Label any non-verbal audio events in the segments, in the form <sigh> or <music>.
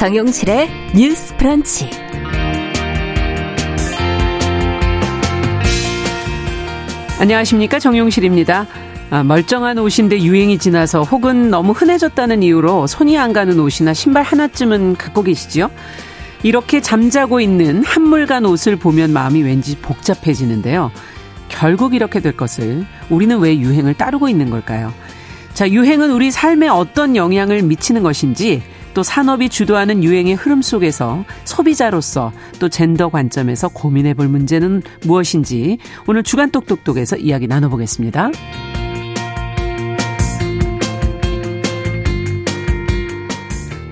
정용실의 뉴스 프런치. 안녕하십니까 정용실입니다. 아, 멀쩡한 옷인데 유행이 지나서 혹은 너무 흔해졌다는 이유로 손이 안 가는 옷이나 신발 하나쯤은 갖고 계시죠? 이렇게 잠자고 있는 한물간 옷을 보면 마음이 왠지 복잡해지는데요. 결국 이렇게 될 것을 우리는 왜 유행을 따르고 있는 걸까요? 자, 유행은 우리 삶에 어떤 영향을 미치는 것인지 또 산업이 주도하는 유행의 흐름 속에서 소비자로서 또 젠더 관점에서 고민해 볼 문제는 무엇인지 오늘 주간 똑똑똑에서 이야기 나눠보겠습니다.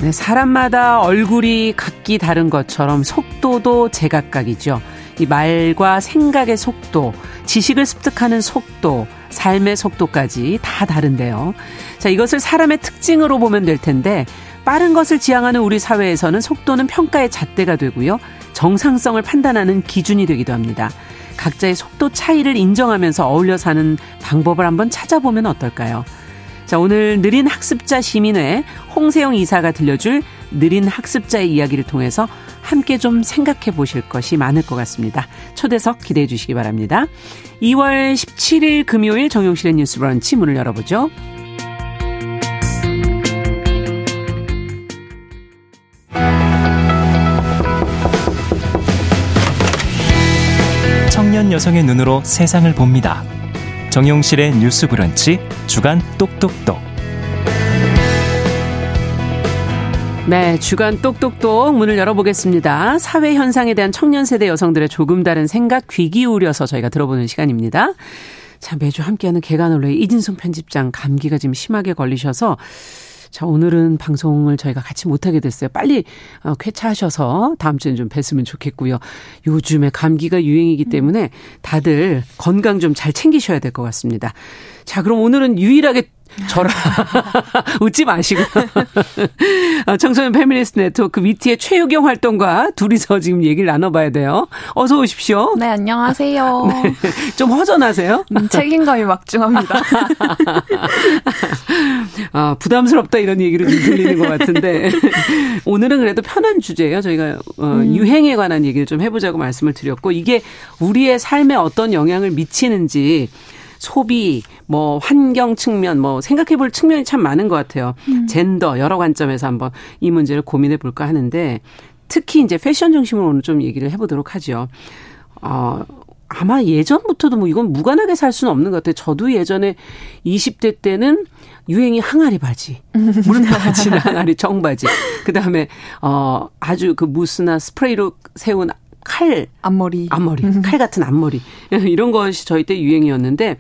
네, 사람마다 얼굴이 각기 다른 것처럼 속도도 제각각이죠. 이 말과 생각의 속도, 지식을 습득하는 속도, 삶의 속도까지 다 다른데요. 자, 이것을 사람의 특징으로 보면 될 텐데, 빠른 것을 지향하는 우리 사회에서는 속도는 평가의 잣대가 되고요. 정상성을 판단하는 기준이 되기도 합니다. 각자의 속도 차이를 인정하면서 어울려 사는 방법을 한번 찾아보면 어떨까요? 자, 오늘 느린 학습자 시민회 홍세영 이사가 들려줄 느린 학습자의 이야기를 통해서 함께 좀 생각해 보실 것이 많을 것 같습니다. 초대석 기대해 주시기 바랍니다. 2월 17일 금요일 정용실의 뉴스 브런치 문을 열어보죠. 여성의 눈으로 세상을 봅니다. 정용실의 뉴스 브런치 주간 똑똑똑. 네, 주간 똑똑똑 문을 열어보겠습니다. 사회 현상에 대한 청년 세대 여성들의 조금 다른 생각 귀 기울여서 저희가 들어보는 시간입니다. 자, 매주 함께하는 개간올레의 이진성 편집장 감기가 지금 심하게 걸리셔서 자, 오늘은 방송을 저희가 같이 못하게 됐어요. 빨리 어, 쾌차하셔서 다음 주엔 좀 뵀으면 좋겠고요. 요즘에 감기가 유행이기 때문에 다들 건강 좀 잘 챙기셔야 될 것 같습니다. 자, 그럼 오늘은 유일하게 저랑 <laughs> 웃지 마시고 어, 청소년 페미니스트 네트워크 위티의 최유경 활동가 둘이서 지금 얘기를 나눠봐야 돼요. 어서 오십시오. 네 안녕하세요. <laughs> 네, 좀 허전하세요? 음, 책임감이 막중합니다. <laughs> 아 부담스럽다 이런 얘기를 좀 들리는 것 같은데 오늘은 그래도 편한 주제예요. 저희가 어, 음. 유행에 관한 얘기를 좀 해보자고 말씀을 드렸고 이게 우리의 삶에 어떤 영향을 미치는지. 소비, 뭐 환경 측면, 뭐 생각해 볼 측면이 참 많은 것 같아요. 음. 젠더 여러 관점에서 한번 이 문제를 고민해 볼까 하는데 특히 이제 패션 중심으로 오늘 좀 얘기를 해보도록 하죠. 어, 아마 예전부터도 뭐 이건 무관하게 살 수는 없는 것 같아요. 저도 예전에 20대 때는 유행이 항아리 바지, <laughs> 바지나 항아리 정바지, 그 다음에 어 아주 그 무스나 스프레이로 세운 칼 앞머리 앞머리 칼 같은 앞머리 <laughs> 이런 것이 저희 때 유행이었는데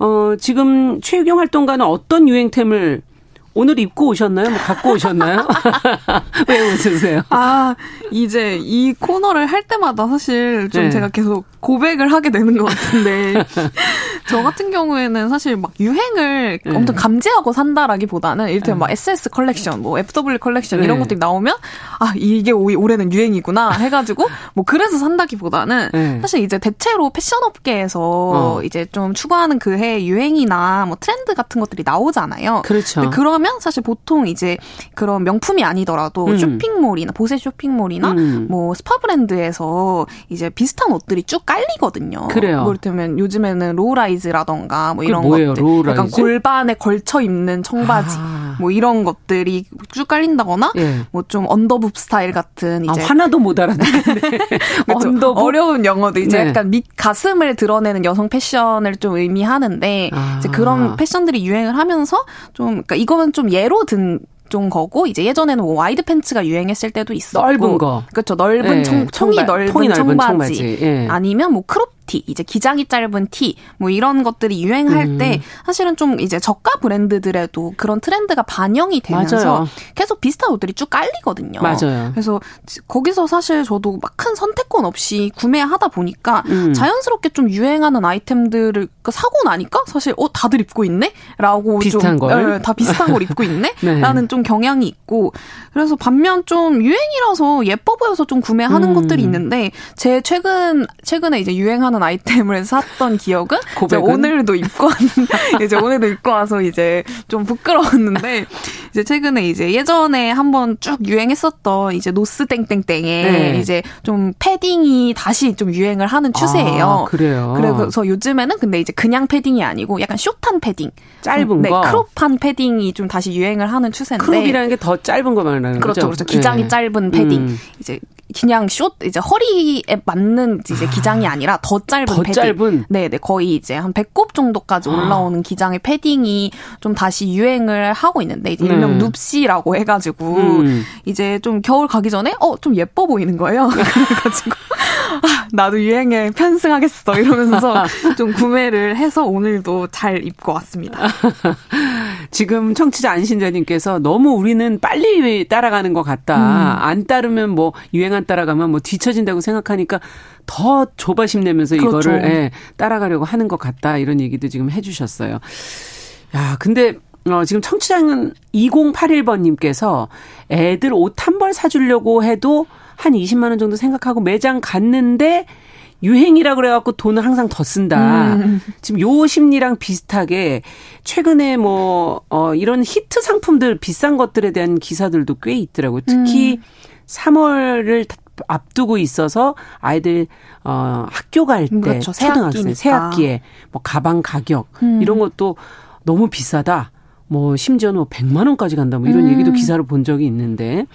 어 지금 최유경 활동가는 어떤 유행템을 오늘 입고 오셨나요? 뭐 갖고 오셨나요? <laughs> 왜 웃으세요? 아, 이제 이 코너를 할 때마다 사실 좀 네. 제가 계속 고백을 하게 되는 것 같은데 <laughs> 저 같은 경우에는 사실 막 유행을 네. 엄청 감지하고 산다라기보다는 이를테면 네. 막 SS 컬렉션, 뭐 FW 컬렉션 이런 네. 것들이 나오면 아 이게 올해는 유행이구나 해가지고 <laughs> 뭐 그래서 산다기보다는 네. 사실 이제 대체로 패션 업계에서 어. 이제 좀 추구하는 그 해 유행이나 뭐 트렌드 같은 것들이 나오잖아요. 그렇죠. 그러면 사실 보통 이제 그런 명품이 아니더라도 음. 쇼핑몰이나 보세 쇼핑몰이나 음. 뭐 스파 브랜드에서 이제 비슷한 옷들이 쭉 깔리거든요. 그래요. 뭐 이를테면 요즘에는 low-rise라던가 뭐 이런 뭐예요, 것들. 약간 골반에 걸쳐 입는 청바지. 아. 뭐 이런 것들이 쭉 깔린다거나 예. 뭐좀 underboob 스타일 같은 이제 아, 하나도 못 알아듣는데 <laughs> underboob 어려운 영어도 이제 네. 약간 밑 가슴을 드러내는 여성 패션을 좀 의미하는데 아. 이제 그런 패션들이 유행을 하면서 좀 그러니까 이거는 좀 예로 든좀 거고 이제 예전에는 뭐 wide pants가 유행했을 때도 있었고 넓은 거 그렇죠 넓은 네. 청, 통이 넓은, 통이 넓은 청바지, 청바지. 예. 아니면 뭐 crop 티, 이제 기장이 짧은 티, 뭐 이런 것들이 유행할 음. 때 사실은 좀 이제 저가 브랜드들에도 그런 트렌드가 반영이 되면서 맞아요. 계속 비슷한 옷들이 쭉 깔리거든요. 맞아요. 그래서 거기서 사실 저도 막 큰 선택권 없이 구매하다 보니까 음. 자연스럽게 좀 유행하는 아이템들을 그 사고 나니까 사실 어 다들 입고 있네라고 비슷한 좀, 걸, 네, 다 비슷한 걸 입고 있네라는 <laughs> 네. 좀 경향이 있고 그래서 반면 좀 유행이라서 예뻐 보여서 좀 구매하는 음. 것들이 있는데 제 최근 최근에 이제 유행하는 않은 아이템을 샀던 기억은 이제 오늘도 입고 왔, <laughs> 이제 오늘도 입고 와서 이제 좀 부끄러웠는데 <laughs> 이제 최근에 이제 예전에 한번 쭉 유행했었던 이제 노스 땡땡땡에 네. 이제 좀 패딩이 다시 좀 유행을 하는 추세예요. 아, 그래요. 그래서 요즘에는 근데 이제 그냥 패딩이 아니고 약간 short한 패딩, 짧은 네, 거, crop한 패딩이 좀 다시 유행을 하는 추세인데 crop이라는 게 더 짧은 거 말하는 그렇죠, 거죠. 그렇죠. 기장이 네. 짧은 패딩. 음. 이제 그냥 숏 이제 허리에 맞는 이제 아, 기장이 아니라 더 짧은 더 패딩. 짧은. 네, 네. 거의 이제 한 배꼽 정도까지 아. 올라오는 기장의 패딩이 좀 다시 유행을 하고 있는데 이제 일명 네. 눕시라고 해 가지고 음. 이제 좀 겨울 가기 전에 어, 좀 예뻐 보이는 거예요. <laughs> 그래 가지고 아, 나도 유행에 편승하겠어 이러면서 <laughs> 좀 구매를 해서 오늘도 잘 입고 왔습니다. <laughs> 지금 청취자 안신자님께서 너무 우리는 빨리 따라가는 것 같다. 음. 안 따르면 뭐 유행 안 따라가면 뭐 뒤처진다고 생각하니까 더 조바심 내면서 그렇죠. 이거를 예, 따라가려고 하는 것 같다. 이런 얘기도 지금 해주셨어요. 야, 근데 어, 지금 청취자는 2081번님께서 애들 옷 한 벌 사주려고 해도 한 20만 원 정도 생각하고 매장 갔는데 유행이라 그래갖고 돈을 항상 더 쓴다. 음. 지금 요 심리랑 비슷하게 최근에 뭐, 어, 이런 히트 상품들 비싼 것들에 대한 기사들도 꽤 있더라고요. 특히 음. 3월을 앞두고 있어서 아이들 어 학교 갈때 그렇죠. 초등학생 새 학기에 뭐 가방 가격 음. 이런 것도 너무 비싸다. 뭐 심지어는 뭐 100만 원까지 간다. 뭐 이런 음. 얘기도 기사를 본 적이 있는데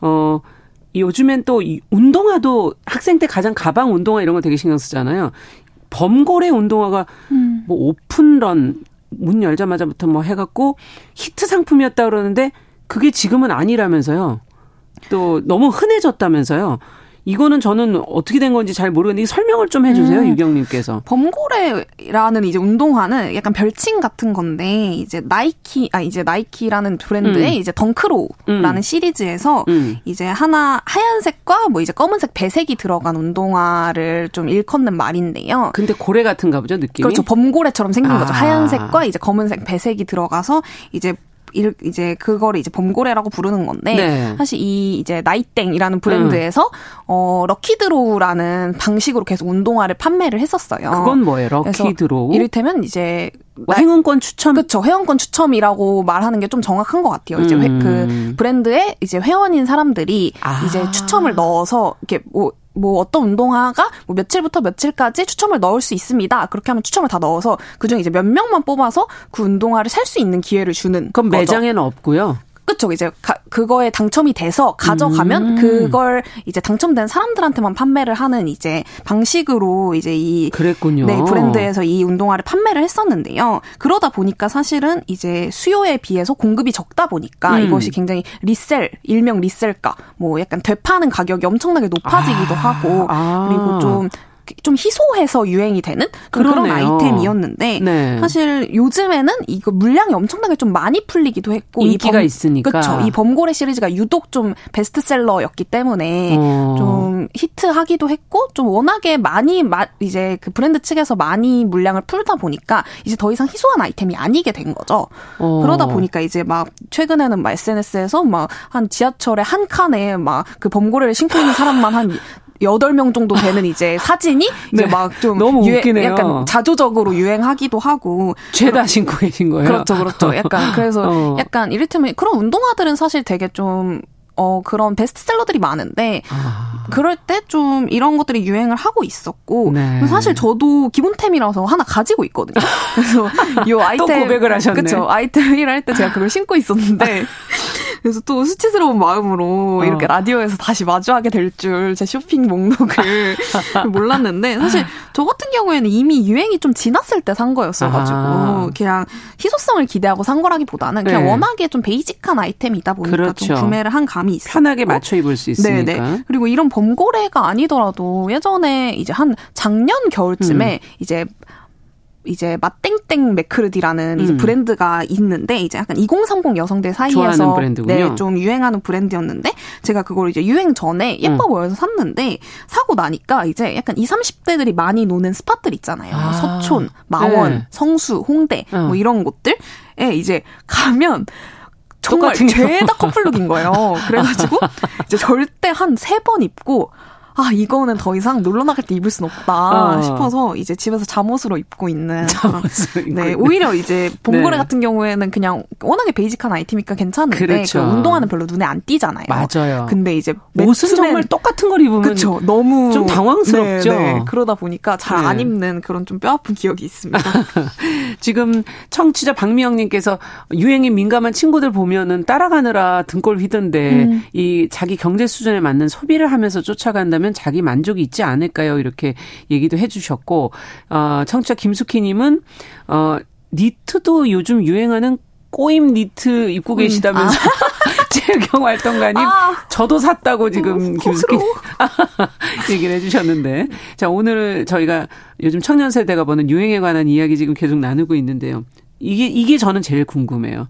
어 요즘엔 또 운동화도 학생 때 가장 가방 운동화 이런 거 되게 신경 쓰잖아요. 범고래 운동화가 음. 뭐 오픈런 문 열자마자부터 뭐 해갖고 히트 상품이었다 그러는데 그게 지금은 아니라면서요. 또 너무 흔해졌다면서요. 이거는 저는 어떻게 된 건지 잘 모르겠는데 설명을 좀 해주세요, 음, 유경님께서. 범고래라는 이제 운동화는 약간 별칭 같은 건데 이제 나이키 아 이제 나이키라는 브랜드의 음. 이제 덩크로우라는 음. 시리즈에서 음. 이제 하나 하얀색과 뭐 이제 검은색 배색이 들어간 운동화를 좀 일컫는 말인데요. 근데 고래 같은가 보죠, 느낌이. 그렇죠, 범고래처럼 생긴 아. 거죠. 하얀색과 이제 검은색 배색이 들어가서 이제 이제 그거를 이제 범고래라고 부르는 건데 네. 사실 이 이제 나이땡이라는 브랜드에서 음. 어 lucky draw라는 방식으로 계속 운동화를 판매를 했었어요. 그건 뭐예요? lucky draw? 이를테면 이제 뭐 행운권 추첨 그렇죠 회원권 추첨이라고 말하는 게 좀 정확한 것 같아요. 이제 음. 회, 그 브랜드에 이제 회원인 사람들이 아. 이제 추첨을 넣어서 이렇게 뭐뭐 어떤 운동화가 뭐 며칠부터 며칠까지 추첨을 넣을 수 있습니다. 그렇게 하면 추첨을 다 넣어서 그중에 이제 몇 명만 뽑아서 그 운동화를 살 수 있는 기회를 주는 그럼 거죠. 매장에는 없고요. 그쵸 이제 가, 그거에 당첨이 돼서 가져가면 음. 그걸 이제 당첨된 사람들한테만 판매를 하는 이제 방식으로 이제 이 그랬군요. 네, 브랜드에서 이 운동화를 판매를 했었는데요. 그러다 보니까 사실은 이제 수요에 비해서 공급이 적다 보니까 음. 이것이 굉장히 리셀 일명 리셀가 뭐 약간 되파는 가격이 엄청나게 높아지기도 아. 하고 아. 그리고 좀 좀 희소해서 유행이 되는 그런 아이템이었는데 네. 사실 요즘에는 이거 물량이 엄청나게 좀 많이 풀리기도 했고 인기가 범, 있으니까 그렇죠. 이 범고래 시리즈가 유독 좀 베스트셀러였기 때문에 어. 좀 히트하기도 했고 좀 워낙에 많이 마, 이제 그 브랜드 측에서 많이 물량을 풀다 보니까 이제 더 이상 희소한 아이템이 아니게 된 거죠. 어. 그러다 보니까 이제 막 최근에는 막 SNS에서 막 한 지하철에 한 칸에 막 그 범고래를 신고 있는 사람만 한 여덟 명 정도 되는 이제 <laughs> 사진이 이제 네. 막좀 너무 유행, 웃기네요. 약간 자조적으로 유행하기도 하고 죄다 신고 계신 거예요. 그렇죠, 그렇죠. <laughs> 약간 그래서 어. 약간 이를테면 그런 운동화들은 사실 되게 좀 어, 그런 베스트셀러들이 많은데, 아. 그럴 때 좀 이런 것들이 유행을 하고 있었고, 네. 사실 저도 기본템이라서 하나 가지고 있거든요. 그래서 <laughs> 요 아이템. 또 고백을 하셨네. 그쵸. 아이템 1할 때 제가 그걸 신고 있었는데, 그래서 또 수치스러운 마음으로 어. 이렇게 라디오에서 다시 마주하게 될 줄 제 쇼핑 목록을 <laughs> 몰랐는데 사실 저 같은 경우에는 이미 유행이 좀 지났을 때 산 거였어가지고 아. 그냥 희소성을 기대하고 산 거라기보다는 그냥 네. 워낙에 좀 베이직한 아이템이다 보니까 그렇죠. 좀 구매를 한 감이 있어요. 편하게 맞춰 입을 수 있으니까. 네네. 그리고 이런 범고래가 아니더라도 예전에 이제 한 작년 겨울쯤에 음. 이제 이제 맛땡땡 매크르디라는 음. 이제 브랜드가 있는데 이제 약간 2030 여성들 사이에서 네, 좀 유행하는 브랜드였는데 제가 그걸 이제 유행 전에 예뻐 음. 보여서 샀는데 사고 나니까 이제 약간 20, 30대들이 많이 노는 스팟들 있잖아요. 아. 서촌, 마원, 네. 성수, 홍대 어. 뭐 이런 곳들에 이제 가면 정말 죄다 커플룩인 거예요. 그래가지고 <laughs> 이제 절대 한 세 번 입고 아 이거는 더 이상 놀러 나갈 때 입을 순 없다 어. 싶어서 이제 집에서 잠옷으로 입고 있는. 잠옷으로 입고 네, 오히려 이제 봉고래 네. 같은 경우에는 그냥 워낙에 베이직한 아이템이니까 괜찮은데 그렇죠. 그 운동화는 별로 눈에 안 띄잖아요. 맞아요. 근데 이제 옷은 정말 똑같은 걸 입으면 그쵸, 너무 좀 당황스럽죠. 네, 네. 그러다 보니까 잘안 네. 입는 그런 좀 뼈아픈 기억이 있습니다. <laughs> 지금 청취자 박미영님께서 유행에 민감한 친구들 보면은 따라가느라 등골 휘던데 음. 이 자기 경제 수준에 맞는 소비를 하면서 쫓아간다면 자기 만족이 있지 않을까요? 이렇게 얘기도 해주셨고 어, 청취자 김숙희님은 어 니트도 요즘 유행하는 꼬임 니트 입고 계시다면서 아. <laughs> 재경 활동가님 아. 저도 샀다고 지금 어, 김숙희 <laughs> 얘기를 해주셨는데 자 오늘 저희가 요즘 청년 세대가 보는 유행에 관한 이야기 지금 계속 나누고 있는데요. 이게 이게 저는 제일 궁금해요.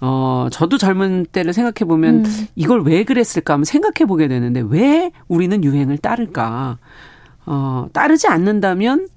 어, 저도 젊은 때를 생각해 보면 음. 이걸 왜 그랬을까 하면 생각해 보게 되는데 왜 우리는 유행을 따를까? 어, 따르지 않는다면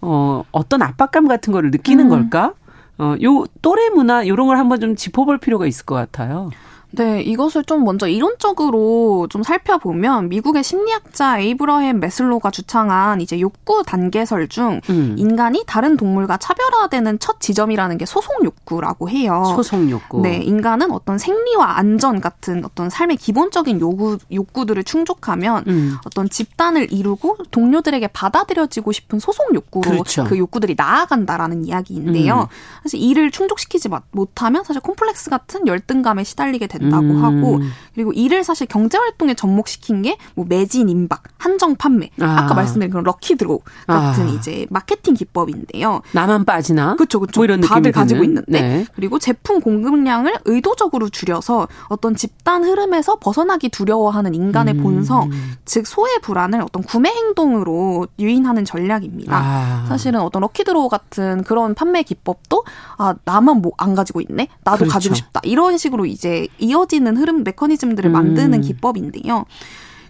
어, 어떤 압박감 같은 거를 느끼는 음. 걸까? 어, 요 또래 문화 요런 걸 한번 좀 짚어볼 필요가 있을 것 같아요. 네, 이것을 좀 먼저 이론적으로 좀 살펴보면 미국의 심리학자 에이브러햄 메슬로가 주창한 이제 욕구 단계설 중 음. 인간이 다른 동물과 차별화되는 첫 지점이라는 게 소속 욕구라고 해요. 소속 욕구. 네, 인간은 어떤 생리와 안전 같은 어떤 삶의 기본적인 요구 욕구들을 충족하면 음. 어떤 집단을 이루고 동료들에게 받아들여지고 싶은 소속 욕구로 그렇죠. 그 욕구들이 나아간다라는 이야기인데요. 음. 사실 이를 충족시키지 못하면 사실 콤플렉스 같은 열등감에 시달리게 된다. 된다고 음. 하고 그리고 이를 사실 경제 활동에 접목시킨 게 뭐 매진 임박, 한정 판매, 아. 까 말씀드린 그런 lucky draw 같은 아. 이제 마케팅 기법인데요. 나만 빠지나? 그렇죠, 그렇죠. 뭐 이런 다들 가지고 있는데 네. 그리고 제품 공급량을 의도적으로 줄여서 어떤 집단 흐름에서 벗어나기 두려워하는 인간의 음. 본성, 즉 소외 불안을 어떤 구매 행동으로 유인하는 전략입니다. 아. 사실은 어떤 lucky draw 같은 그런 판매 기법도 아 나만 뭐 안 가지고 있네, 나도 그렇죠. 가지고 싶다 이런 식으로 이제 이 어지는 흐름 메커니즘들을 만드는 음. 기법인데요.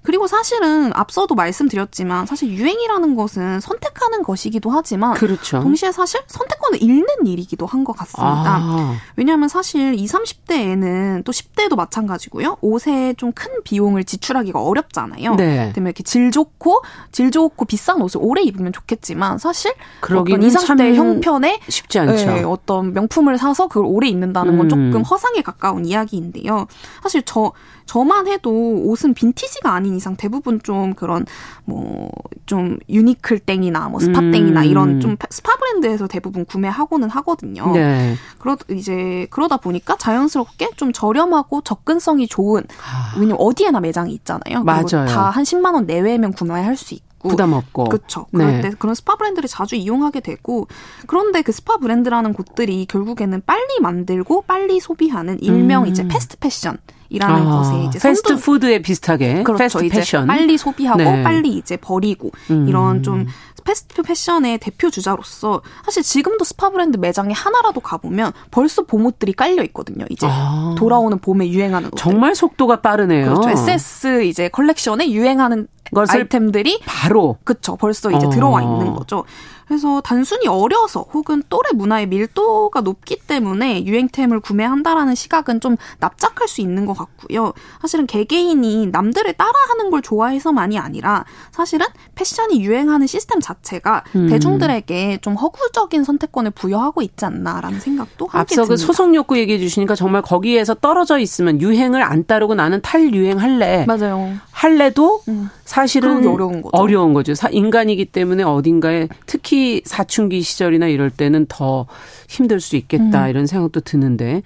그리고 사실은 앞서도 말씀드렸지만 사실 유행이라는 것은 선택하는 것이기도 하지만 그렇죠. 동시에 사실 선택권을 잃는 일이기도 한 것 같습니다. 아. 왜냐하면 사실 20, 30대에는 또 10대도 마찬가지고요. 옷에 좀 큰 비용을 지출하기가 어렵잖아요. 네. 때문에 이렇게 질 좋고 질 좋고 비싼 옷을 오래 입으면 좋겠지만 사실 어떤 20, 30대 형편에 쉽지 않죠. 네, 어떤 명품을 사서 그걸 오래 입는다는 건 음. 조금 허상에 가까운 이야기인데요. 사실 저 저만 해도 옷은 빈티지가 아닌 이상 대부분 좀 그런 뭐 좀 유니클 땡이나 뭐 스파 땡이나 음. 이런 좀 스파 브랜드에서 대부분 구매하고는 하거든요. 네. 그러 이제 그러다 보니까 자연스럽게 좀 저렴하고 접근성이 좋은 아. 왜냐면 어디에나 매장이 있잖아요. 맞아요. 다 한 10만 원 내외면 구매할 수 있고 부담 없고 그렇죠. 그럴 네. 때 그런 스파 브랜드를 자주 이용하게 되고 그런데 그 스파 브랜드라는 곳들이 결국에는 빨리 만들고 빨리 소비하는 일명 음. 이제 fast fashion이라는 아, 것에 이제 패스트 푸드에 비슷하게 그렇죠. fast fashion 빨리 소비하고 네. 빨리 이제 버리고 음. 이런 좀 fast fashion의 대표 주자로서 사실 지금도 스파 브랜드 매장에 하나라도 가보면 벌써 봄옷들이 깔려 있거든요. 이제 아. 돌아오는 봄에 유행하는 옷들. 정말 속도가 빠르네요. 그렇죠. SS 이제 컬렉션에 유행하는 아이템들이 바로 그쵸 벌써 이제 어. 들어와 있는 거죠. 그래서 단순히 어려서 혹은 또래 문화의 밀도가 높기 때문에 유행템을 구매한다라는 시각은 좀 납작할 수 있는 것 같고요. 사실은 개개인이 남들을 따라하는 걸 좋아해서만이 아니라 사실은 패션이 유행하는 시스템 자체가 음. 대중들에게 좀 허구적인 선택권을 부여하고 있지 않나라는 생각도 함께 앞서 그 소속 욕구 얘기해 주시니까 정말 거기에서 떨어져 있으면 유행을 안 따르고 나는 탈유행 할래. 맞아요. 할래도 음. 사실은 어려운 거죠. 어려운 거죠. 인간이기 때문에 어딘가에 특히 사춘기 시절이나 이럴 때는 더 힘들 수 있겠다 음. 이런 생각도 드는데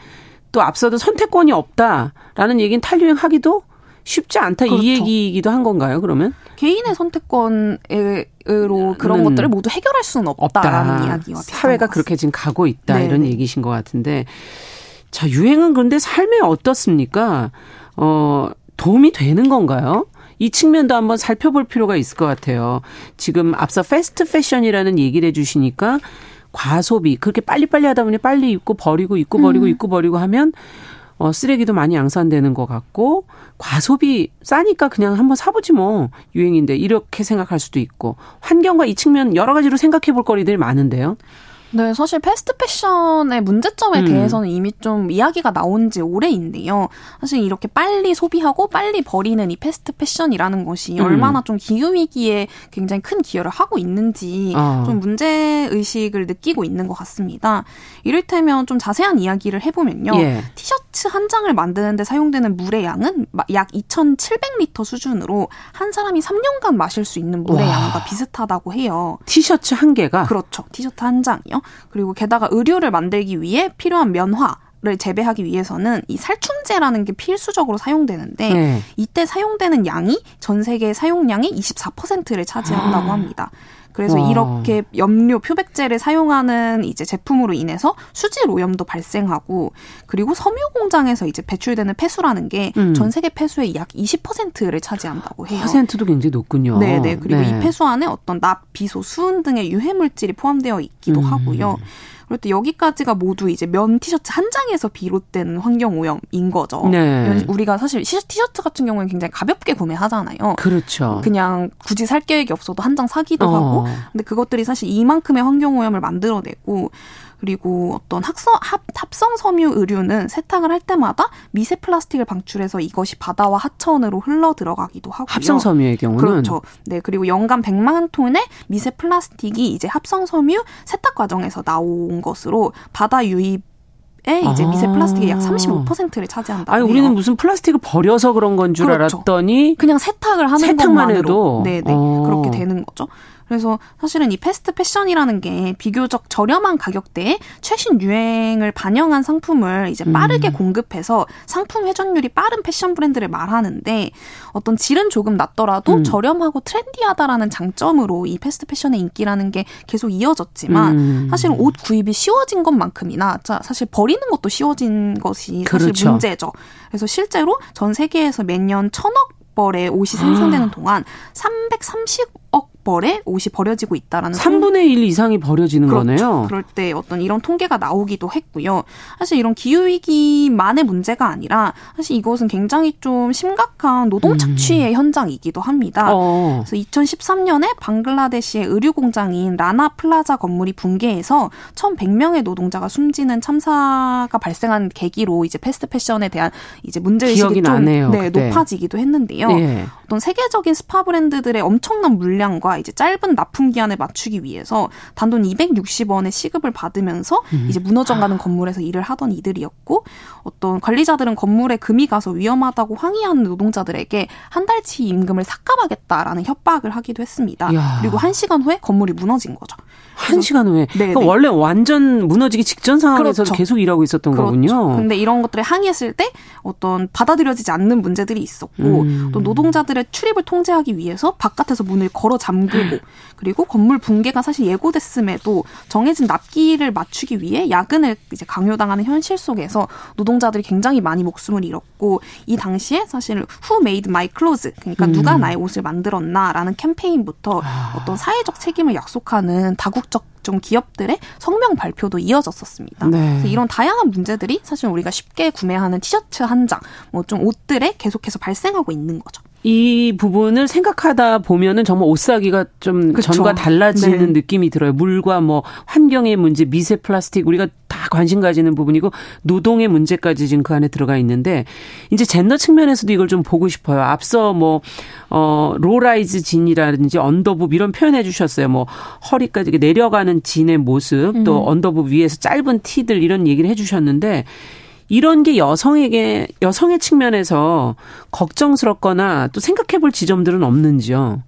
또 앞서도 선택권이 없다라는 얘기는 탈유행하기도 쉽지 않다 그렇죠. 이 얘기이기도 한 건가요? 그러면 개인의 선택권으로 그런 음. 것들을 모두 해결할 수는 없다라는 없다. 이야기와 사회가 그렇게 지금 가고 있다 네 이런 네. 얘기신 것 같은데 자 유행은 그런데 삶에 어떻습니까? 어 도움이 되는 건가요? 이 측면도 한번 살펴볼 필요가 있을 것 같아요. 지금 앞서 fast fashion이라는 얘기를 해주시니까 과소비 그렇게 빨리빨리 하다 보니 빨리 입고 버리고 입고 버리고 음. 입고 버리고 하면 어, 쓰레기도 많이 양산되는 것 같고 과소비 싸니까 그냥 한번 사보지 뭐 유행인데 이렇게 생각할 수도 있고 환경과 이 측면 여러 가지로 생각해 볼 거리들이 많은데요. 네, 사실 fast fashion의 문제점에 음. 대해서는 이미 좀 이야기가 나온 지 오래인데요. 사실 이렇게 빨리 소비하고 빨리 버리는 이 fast fashion이라는 것이 음. 얼마나 좀 기후위기에 굉장히 큰 기여를 하고 있는지 어. 좀 문제의식을 느끼고 있는 것 같습니다. 이를테면 좀 자세한 이야기를 해보면요. 예. 티셔츠 한 장을 만드는데 사용되는 물의 양은 약 2,700리터 수준으로 한 사람이 3년간 마실 수 있는 물의 와. 양과 비슷하다고 해요. 티셔츠 한 개가? 그렇죠. 티셔츠 한 장이요. 그리고 게다가 의류를 만들기 위해 필요한 면화, 를 재배하기 위해서는 이 살충제라는 게 필수적으로 사용되는데 네. 이때 사용되는 양이 전 세계 사용량의 24%를 차지한다고 아. 합니다. 그래서 와. 이렇게 염료 표백제를 사용하는 이제 제품으로 인해서 수질 오염도 발생하고 그리고 섬유 공장에서 이제 배출되는 폐수라는 게전 음. 세계 폐수의 약 20%를 차지한다고 해요. 퍼센트도 굉장히 높군요. 네, 네. 그리고 네. 이 폐수 안에 어떤 납, 비소, 수은 등의 유해 물질이 포함되어 있기도 음. 하고요. 그리고 또 여기까지가 모두 이제 면 티셔츠 한 장에서 비롯된 환경 오염인 거죠. 네. 우리가 사실 티셔츠 같은 경우는 굉장히 가볍게 구매하잖아요. 그렇죠. 그냥 굳이 살 계획이 없어도 한 장 사기도 어. 하고. 근데 그것들이 사실 이만큼의 환경 오염을 만들어내고 그리고 어떤 합성, 합, 합성 섬유 의류는 세탁을 할 때마다 미세 플라스틱을 방출해서 이것이 바다와 하천으로 흘러 들어가기도 하고요. 합성 섬유의 경우는 그렇죠. 네, 그리고 연간 100만 톤의 미세 플라스틱이 이제 합성 섬유 세탁 과정에서 나온 것으로 바다 유입 에 이제 아. 미세 플라스틱의 약 35%를 차지한다. 아니 우리는 무슨 플라스틱을 버려서 그런 건줄 그렇죠. 알았더니 그냥 세탁을 하는 세탁만 해도 네네 어. 그렇게 되는 거죠. 그래서 사실은 이 fast fashion이라는 게 비교적 저렴한 가격대에 최신 유행을 반영한 상품을 이제 빠르게 음. 공급해서 상품 회전율이 빠른 패션 브랜드를 말하는데 어떤 질은 조금 낮더라도 음. 저렴하고 트렌디하다라는 장점으로 이 fast fashion의 인기라는 게 계속 이어졌지만 음. 사실은 옷 구입이 쉬워진 것만큼이나 자 사실 버리는 것도 쉬워진 것이 사실 그렇죠. 문제죠. 그래서 실제로 전 세계에서 매년 천억 벌의 옷이 생산되는 아. 동안 330억 벌에 옷이 버려지고 있다라는 3분의 1 이상이 버려지는 그렇죠. 거네요. 그럴 때 어떤 이런 통계가 나오기도 했고요. 사실 이런 기후 위기만의 문제가 아니라 사실 이것은 굉장히 좀 심각한 노동 착취의 음. 현장이기도 합니다. 어. 그래서 2013년에 방글라데시의 의류 공장인 라나 플라자 건물이 붕괴해서 1,100명의 노동자가 숨지는 참사가 발생한 계기로 이제 fast fashion에 대한 이제 문제 의식이 좀 나네요, 네, 높아지기도 했는데요. 예. 어떤 세계적인 스파 브랜드들의 엄청난 물량과 이제 짧은 납품 기한에 맞추기 위해서 단돈 260원의 시급을 받으면서 음. 이제 무너져 가는 건물에서 일을 하던 이들이었고 어떤 관리자들은 건물에 금이 가서 위험하다고 항의하는 노동자들에게 한 달치 임금을 삭감하겠다라는 협박을 하기도 했습니다. 야. 그리고 한 시간 후에 건물이 무너진 거죠. 한 시간 후에. 네, 그러니까 네. 원래 완전 무너지기 직전 상황에서 그렇죠. 계속 일하고 있었던 그렇죠. 거군요. 근데 이런 것들을 항의했을 때 어떤 받아들여지지 않는 문제들이 있었고 음. 또 노동자들의 출입을 통제하기 위해서 바깥에서 문을 걸어 잠 잠그고 그리고 건물 붕괴가 사실 예고됐음에도 정해진 납기를 맞추기 위해 야근을 이제 강요당하는 현실 속에서 노동자들이 굉장히 많이 목숨을 잃었고 이 당시에 사실 Who Made My Clothes 그러니까 음. 누가 나의 옷을 만들었나라는 캠페인부터 아. 어떤 사회적 책임을 약속하는 다국적 좀 기업들의 성명 발표도 이어졌었습니다. 네. 이런 다양한 문제들이 사실 우리가 쉽게 구매하는 티셔츠 한 장, 뭐 좀 옷들에 계속해서 발생하고 있는 거죠. 이 부분을 생각하다 보면은 정말 옷 사기가 좀 그쵸. 전과 달라지는 네. 느낌이 들어요. 물과 뭐 환경의 문제, 미세 플라스틱 우리가 다 관심 가지는 부분이고 노동의 문제까지 지금 그 안에 들어가 있는데 이제 젠더 측면에서도 이걸 좀 보고 싶어요. 앞서 뭐 어, low-rise 진이라든지 underboob 이런 표현해 주셨어요. 뭐 허리까지 내려가는 진의 모습 또 음. underboob 위에서 짧은 티들 이런 얘기를 해 주셨는데 이런 게 여성에게 여성의 측면에서 걱정스럽거나 또 생각해 볼 지점들은 없는지요?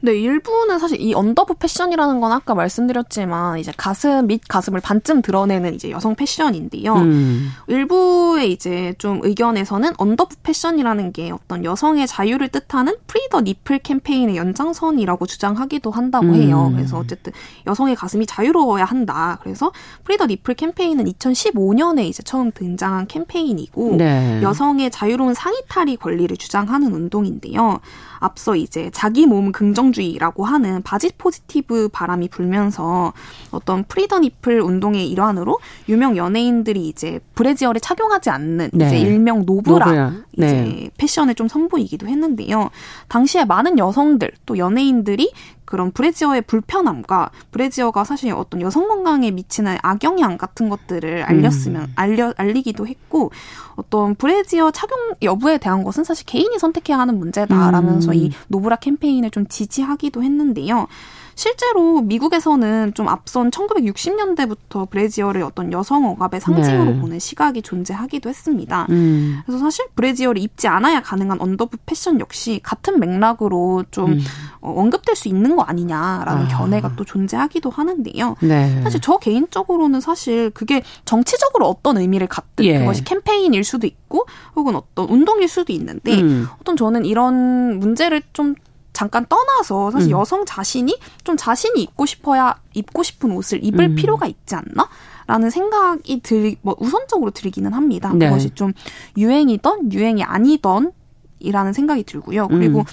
네, 일부는 사실 이 underboob 패션이라는 건 아까 말씀드렸지만 이제 가슴 밑 가슴을 반쯤 드러내는 이제 여성 패션인데요. 음. 일부의 이제 좀 의견에서는 underboob 패션이라는 게 어떤 여성의 자유를 뜻하는 Free the Nipple 캠페인의 연장선이라고 주장하기도 한다고 음. 해요. 그래서 어쨌든 여성의 가슴이 자유로워야 한다. 그래서 Free the Nipple 캠페인은 2015년에 이제 처음 등장한 캠페인이고 네. 여성의 자유로운 상의 탈의 권리를 주장하는 운동인데요. 앞서 이제 자기 몸 긍정주의라고 하는 body positive 바람이 불면서 어떤 Free the Nipple 운동의 일환으로 유명 연예인들이 이제 브래지어를 착용하지 않는 네. 이제 일명 노브라, 노브라. 네. 이제 패션을 좀 선보이기도 했는데요. 당시에 많은 여성들 또 연예인들이 그런 브래지어의 불편함과 브래지어가 사실 어떤 여성 건강에 미치는 악영향 같은 것들을 알렸으면 음. 알려 알리기도 했고 어떤 브래지어 착용 여부에 대한 것은 사실 개인이 선택해야 하는 문제다라면서 음. 이 노브라 캠페인을 좀 지지하기도 했는데요. 실제로 미국에서는 좀 앞선 1960년대부터 브래지어를 어떤 여성 억압의 상징으로 네. 보는 시각이 존재하기도 했습니다. 음. 그래서 사실 브래지어를 입지 않아야 가능한 underboob 패션 역시 같은 맥락으로 좀 음. 어, 언급될 수 있는 거 아니냐라는 아. 견해가 또 존재하기도 하는데요. 네. 사실 저 개인적으로는 사실 그게 정치적으로 어떤 의미를 갖든 예. 그것이 캠페인일 수도 있고 혹은 어떤 운동일 수도 있는데 음. 어떤 저는 이런 문제를 좀 잠깐 떠나서 사실 음. 여성 자신이 좀 자신이 입고 싶어야 입고 싶은 옷을 입을 음. 필요가 있지 않나? 라는 생각이 들, 뭐 우선적으로 들기는 합니다. 네. 그것이 좀 유행이던 유행이 아니던 이라는 생각이 들고요. 그리고 음.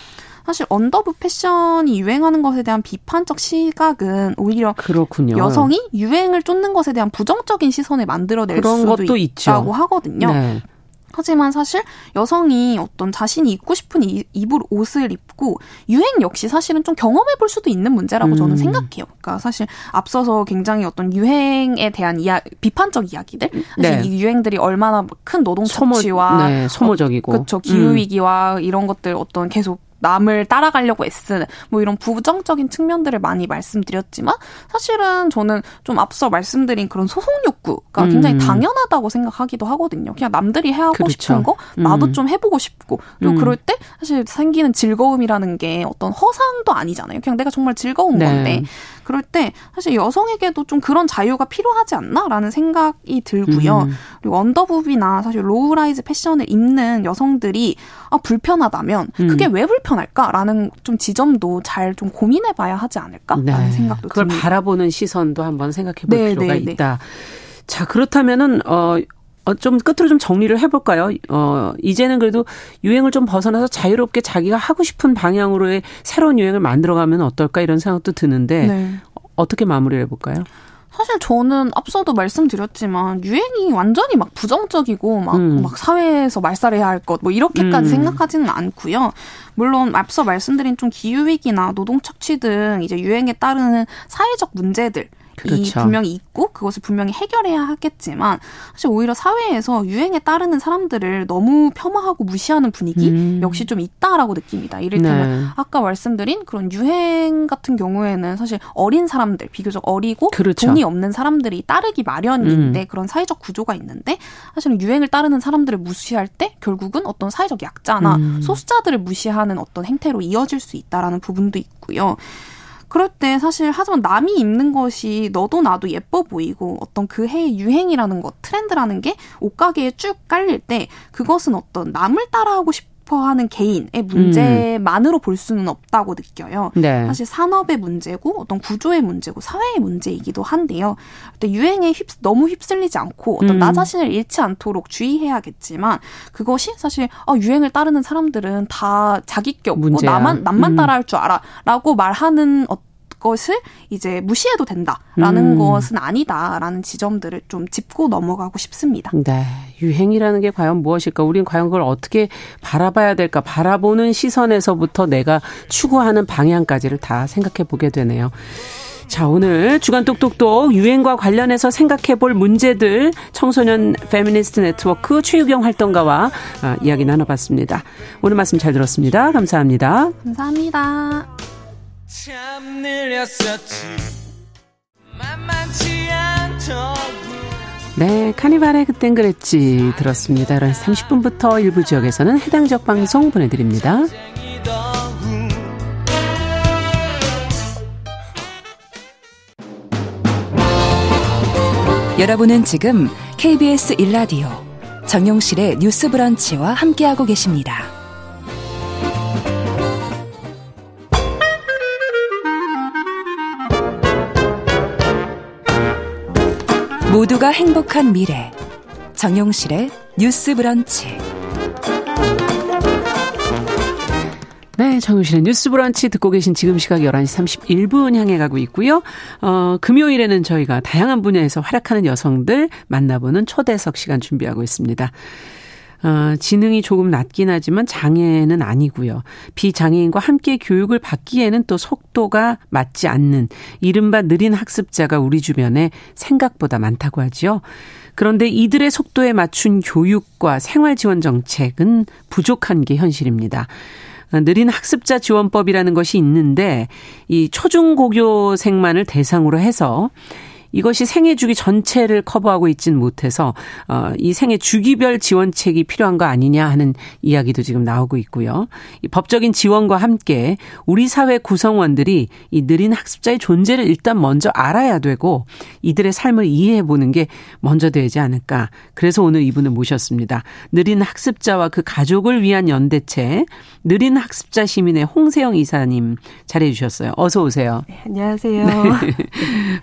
사실 언더부 패션이 유행하는 것에 대한 비판적 시각은 오히려 그렇군요. 여성이 유행을 쫓는 것에 대한 부정적인 시선을 만들어낼 수도 있다고 있죠. 하거든요. 네. 하지만 사실 여성이 어떤 자신이 입고 싶은 입을 옷을 입고 유행 역시 사실은 좀 경험해 볼 수도 있는 문제라고 음. 저는 생각해요. 그러니까 사실 앞서서 굉장히 어떤 유행에 대한 이야, 비판적 이야기들 사실 네. 이 유행들이 얼마나 큰 노동 착취와 소모, 네, 소모적이고 어, 그렇죠. 기후 위기와 음. 이런 것들 어떤 계속 남을 따라가려고 애쓰는 뭐 이런 부정적인 측면들을 많이 말씀드렸지만 사실은 저는 좀 앞서 말씀드린 그런 소송 욕구가 음. 굉장히 당연하다고 생각하기도 하거든요. 그냥 남들이 해 하고 그렇죠. 싶은 거 나도 음. 좀 해보고 싶고 그리고 음. 그럴 때 사실 생기는 즐거움이라는 게 어떤 허상도 아니잖아요. 그냥 내가 정말 즐거운 네. 건데 그럴 때 사실 여성에게도 좀 그런 자유가 필요하지 않나라는 생각이 들고요. 음. 그리고 underboob이나 사실 low-rise 패션을 입는 여성들이 아 불편하다면 음. 그게 왜 불편할까라는 좀 지점도 잘 좀 고민해 봐야 하지 않을까라는 네. 생각도 그걸 듭니다. 바라보는 시선도 한번 생각해 볼 네, 필요가 네, 네. 있다. 자 그렇다면은 어. 어, 좀 끝으로 좀 정리를 해볼까요? 어, 이제는 그래도 유행을 좀 벗어나서 자유롭게 자기가 하고 싶은 방향으로의 새로운 유행을 만들어가면 어떨까 이런 생각도 드는데 네. 어떻게 마무리를 해볼까요? 사실 저는 앞서도 말씀드렸지만 유행이 완전히 막 부정적이고 막, 음. 막 사회에서 말살해야 할 것 뭐 이렇게까지 음. 생각하지는 않고요. 물론 앞서 말씀드린 좀 기후 위기나 노동 착취 등 이제 유행에 따르는 사회적 문제들 그렇죠. 이 분명히 있고 그것을 분명히 해결해야 하겠지만 사실 오히려 사회에서 유행에 따르는 사람들을 너무 폄하하고 무시하는 분위기 음. 역시 좀 있다라고 느낍니다. 이를테면 네. 아까 말씀드린 그런 유행 같은 경우에는 사실 어린 사람들 비교적 어리고 그렇죠. 돈이 없는 사람들이 따르기 마련인데 음. 그런 사회적 구조가 있는데 사실은 유행을 따르는 사람들을 무시할 때 결국은 어떤 사회적 약자나 음. 소수자들을 무시하는 어떤 행태로 이어질 수 있다라는 부분도 있고요. 그럴 때 사실 하지만 남이 입는 것이 너도 나도 예뻐 보이고 어떤 그 해의 유행이라는 것, 트렌드라는 게 옷가게에 쭉 깔릴 때 그것은 어떤 남을 따라하고 싶 하는 개인의 문제만으로 음. 볼 수는 없다고 느껴요. 네. 사실 산업의 문제고 어떤 구조의 문제고 사회의 문제이기도 한데요. 근데 유행에 휩, 너무 휩쓸리지 않고 어떤 음. 나 자신을 잃지 않도록 주의해야겠지만 그것이 사실 어, 유행을 따르는 사람들은 다 자기 게 없고 문제야. 나만 남만 음. 따라할 줄 알아라고 말하는 어떤 것을 이제 무시해도 된다라는 음. 것은 아니다라는 지점들을 좀 짚고 넘어가고 싶습니다. 네. 유행이라는 게 과연 무엇일까? 우린 과연 그걸 어떻게 바라봐야 될까? 바라보는 시선에서부터 내가 추구하는 방향까지를 다 생각해 보게 되네요. 자, 오늘 주간 똑똑똑 유행과 관련해서 생각해 볼 문제들 청소년 페미니스트 네트워크 최유경 활동가와 어, 이야기 나눠봤습니다. 오늘 말씀 잘 들었습니다. 감사합니다. 감사합니다. 참 느렸었지 만만치 않더군 네, 카니발의 그땐 그랬지 들었습니다. 11시 30분부터 일부 지역에서는 해당 지역 방송 보내드립니다. 여러분은 지금 KBS 1라디오 정용실의 뉴스 브런치와 함께하고 계십니다. 모두가 행복한 미래 정용실의 뉴스 브런치 네, 정용실의 뉴스 브런치 듣고 계신 지금 시각 11시 31분 향해 가고 있고요. 어, 금요일에는 저희가 다양한 분야에서 활약하는 여성들 만나보는 초대석 시간 준비하고 있습니다. 어, 지능이 조금 낮긴 하지만 장애는 아니고요. 비장애인과 함께 교육을 받기에는 또 속도가 맞지 않는 이른바 느린 학습자가 우리 주변에 생각보다 많다고 하지요. 그런데 이들의 속도에 맞춘 교육과 생활 지원 정책은 부족한 게 현실입니다. 느린 학습자 지원법이라는 것이 있는데 이 초중고교생만을 대상으로 해서 이것이 생애 주기 전체를 커버하고 있지는 못해서 어, 이 생애 주기별 지원책이 필요한 거 아니냐 하는 이야기도 지금 나오고 있고요. 이 법적인 지원과 함께 우리 사회 구성원들이 이 느린 학습자의 존재를 일단 먼저 알아야 되고 이들의 삶을 이해해 보는 게 먼저 되지 않을까. 그래서 오늘 이분을 모셨습니다. 느린 학습자와 그 가족을 위한 연대체 느린 학습자 시민의 홍세영 이사님 잘해 주셨어요. 어서 오세요. 네, 안녕하세요. <laughs> 네.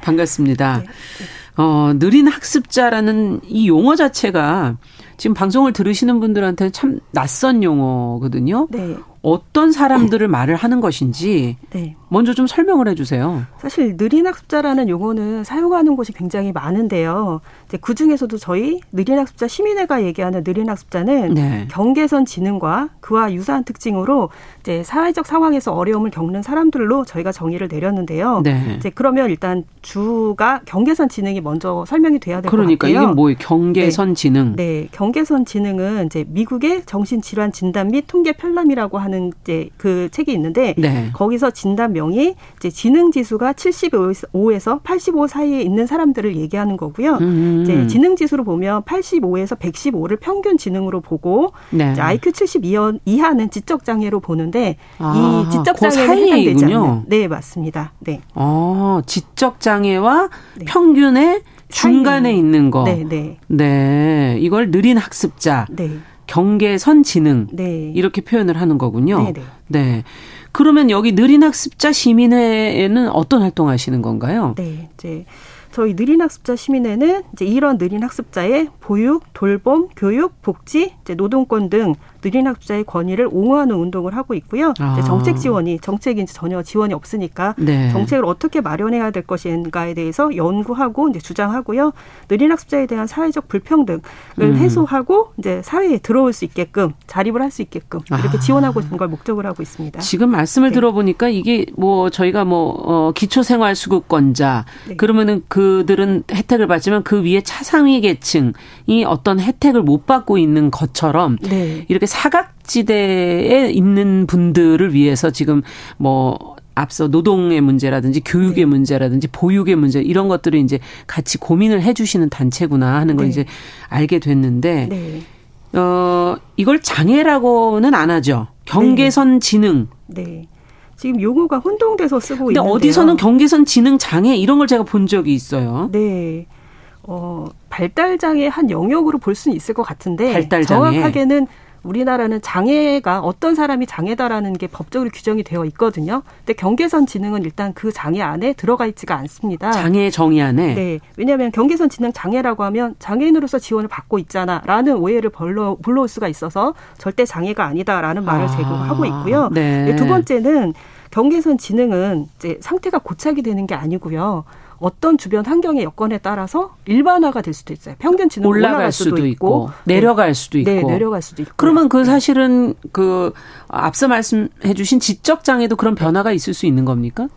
반갑습니다. Yeah. 어, 느린 학습자라는 이 용어 자체가 지금 방송을 들으시는 분들한테는 참 낯선 용어거든요. 네. 어떤 사람들을 말을 하는 것인지 네. 먼저 좀 설명을 해주세요. 사실 느린 학습자라는 용어는 사용하는 곳이 굉장히 많은데요. 그 중에서도 저희 느린 학습자 시민회가 얘기하는 느린 학습자는 네. 경계선 지능과 그와 유사한 특징으로 이제 사회적 상황에서 어려움을 겪는 사람들로 저희가 정의를 내렸는데요. 네. 이제 그러면 일단 주가 경계선 지능이 먼저 설명이 돼야 될 것 같아요. 그러니까 이게 뭐예요? 경계선 네. 지능. 네, 경계선 지능은 이제 미국의 정신질환 진단 및 통계 편람이라고 하는 이제 그 책이 있는데 네. 거기서 진단명이 이제 지능 지수가 75에서 85 사이에 있는 사람들을 얘기하는 거고요. 음. 이제 지능 지수로 보면 85에서 115를 평균 지능으로 보고 네. 이제 IQ 72 이하는 지적 장애로 보는데 아, 이 지적 장애에 그 해당되지 않는 네, 맞습니다. 네. 어, 지적 장애와 네. 평균의 중간에 있는 거. 네, 네. 네. 이걸 느린 학습자. 네. 경계선 지능 네. 이렇게 표현을 하는 거군요. 네네. 네. 네. 그러면 여기 느린 학습자 시민회에는 어떤 활동하시는 건가요? 네, 이제 저희 느린 학습자 시민회는 이제 이런 느린 학습자의 보육, 돌봄, 교육, 복지, 이제 노동권 등 느린 학습자의 권위를 옹호하는 운동을 하고 있고요. 아. 정책 지원이 정책이 전혀 지원이 없으니까 네. 정책을 어떻게 마련해야 될 것인가에 대해서 연구하고 이제 주장하고요. 느린 학습자에 대한 사회적 불평등을 음. 해소하고 이제 사회에 들어올 수 있게끔 자립을 할 수 있게끔 이렇게 아. 지원하고 있는 걸 목적으로 하고 있습니다. 지금 말씀을 네. 들어보니까 이게 뭐 저희가 뭐 어, 기초생활수급권자 네. 그러면은 그들은 혜택을 받지만 그 위에 차상위 계층이 어떤 혜택을 못 받고 있는 것처럼 네. 이렇게 사각지대에 있는 분들을 위해서 지금 뭐 앞서 노동의 문제라든지 교육의 네. 문제라든지 보육의 문제 이런 것들을 이제 같이 고민을 해주시는 단체구나 하는 걸 네. 이제 알게 됐는데 네. 어 이걸 장애라고는 안 하죠. 경계선 네. 지능. 네. 지금 용어가 혼동돼서 쓰고 근데 있는데요. 어디서는 경계선 지능 장애 이런 걸 제가 본 적이 있어요. 네. 어, 발달 장애 한 영역으로 볼 수는 있을 것 같은데 발달 장애. 정확하게는 우리나라는 장애가 어떤 사람이 장애다라는 게 법적으로 규정이 되어 있거든요. 근데 경계선 지능은 일단 그 장애 안에 들어가 있지가 않습니다. 장애 정의 안에? 네. 왜냐하면 경계선 지능 장애라고 하면 장애인으로서 지원을 받고 있잖아 라는 오해를 불러, 불러올 수가 있어서 절대 장애가 아니다라는 말을 아, 제공하고 있고요. 네. 두 번째는 경계선 지능은 이제 상태가 고착이 되는 게 아니고요. 어떤 주변 환경의 여건에 따라서 일반화가 될 수도 있어요. 평균 지능 올라갈, 올라갈 수도, 수도, 있고, 있고 내려갈 수도 네, 있고. 네, 내려갈 수도 있고. 그러면 그 네. 사실은 그 앞서 말씀해 주신 지적 장애도 그런 변화가 있을 수 있는 겁니까?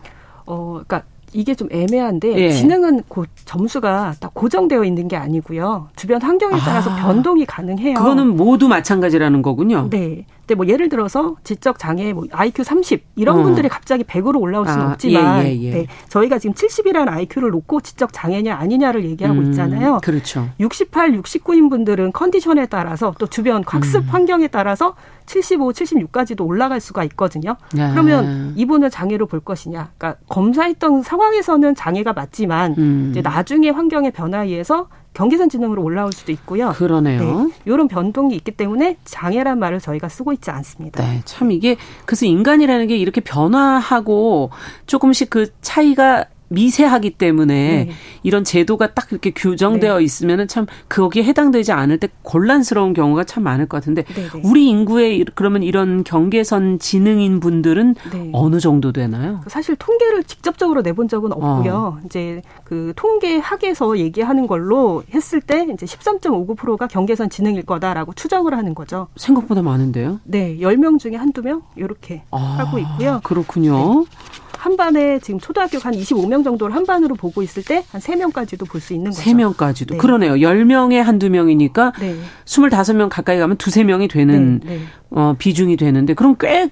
어, 그러니까 이게 좀 애매한데 예. 지능은 고, 점수가 딱 고정되어 있는 게 아니고요. 주변 환경에 따라서 아, 변동이 가능해요. 그거는 모두 마찬가지라는 거군요. 네. 근데 뭐 예를 들어서 지적 장애 뭐 IQ 30 이런 어. 분들이 갑자기 100으로 올라올 수는 아, 없지만 예, 예, 예. 네, 저희가 지금 70이라는 IQ를 놓고 지적 장애냐 아니냐를 얘기하고 음, 있잖아요. 그렇죠. 68, 69인 분들은 컨디션에 따라서 또 주변 학습 음. 환경에 따라서 75, 76까지도 올라갈 수가 있거든요. 네. 그러면 이분을 장애로 볼 것이냐? 그러니까 검사했던 상황에서는 장애가 맞지만 음. 이제 나중에 환경의 변화에 의해서 경계선 지능으로 올라올 수도 있고요. 그러네요. 네, 이런 변동이 있기 때문에 장애란 말을 저희가 쓰고 있지 않습니다. 네, 참 이게 그래서 인간이라는 게 이렇게 변화하고 조금씩 그 차이가 미세하기 때문에 네. 이런 제도가 딱 이렇게 규정되어 네. 있으면은 참 거기에 해당되지 않을 때 곤란스러운 경우가 참 많을 것 같은데 네, 네. 우리 인구의 그러면 이런 경계선 지능인 분들은 네. 어느 정도 되나요? 사실 통계를 직접적으로 내본 적은 없고요. 어. 이제 그 통계학에서 얘기하는 걸로 했을 때 이제 13.59%가 경계선 지능일 거다라고 추정을 하는 거죠. 생각보다 많은데요? 네, 10명 중에 한두 명 이렇게 아, 하고 있고요. 그렇군요. 네. 한 반에 지금 초등학교 한 25명 정도를 한 반으로 보고 있을 때 한 3명까지도 볼 수 있는 거죠. 3명까지도. 네. 그러네요. 10명에 한두 명이니까 네. 25명 가까이 가면 두세 명이 되는 네, 네. 어, 비중이 되는데 그럼 꽤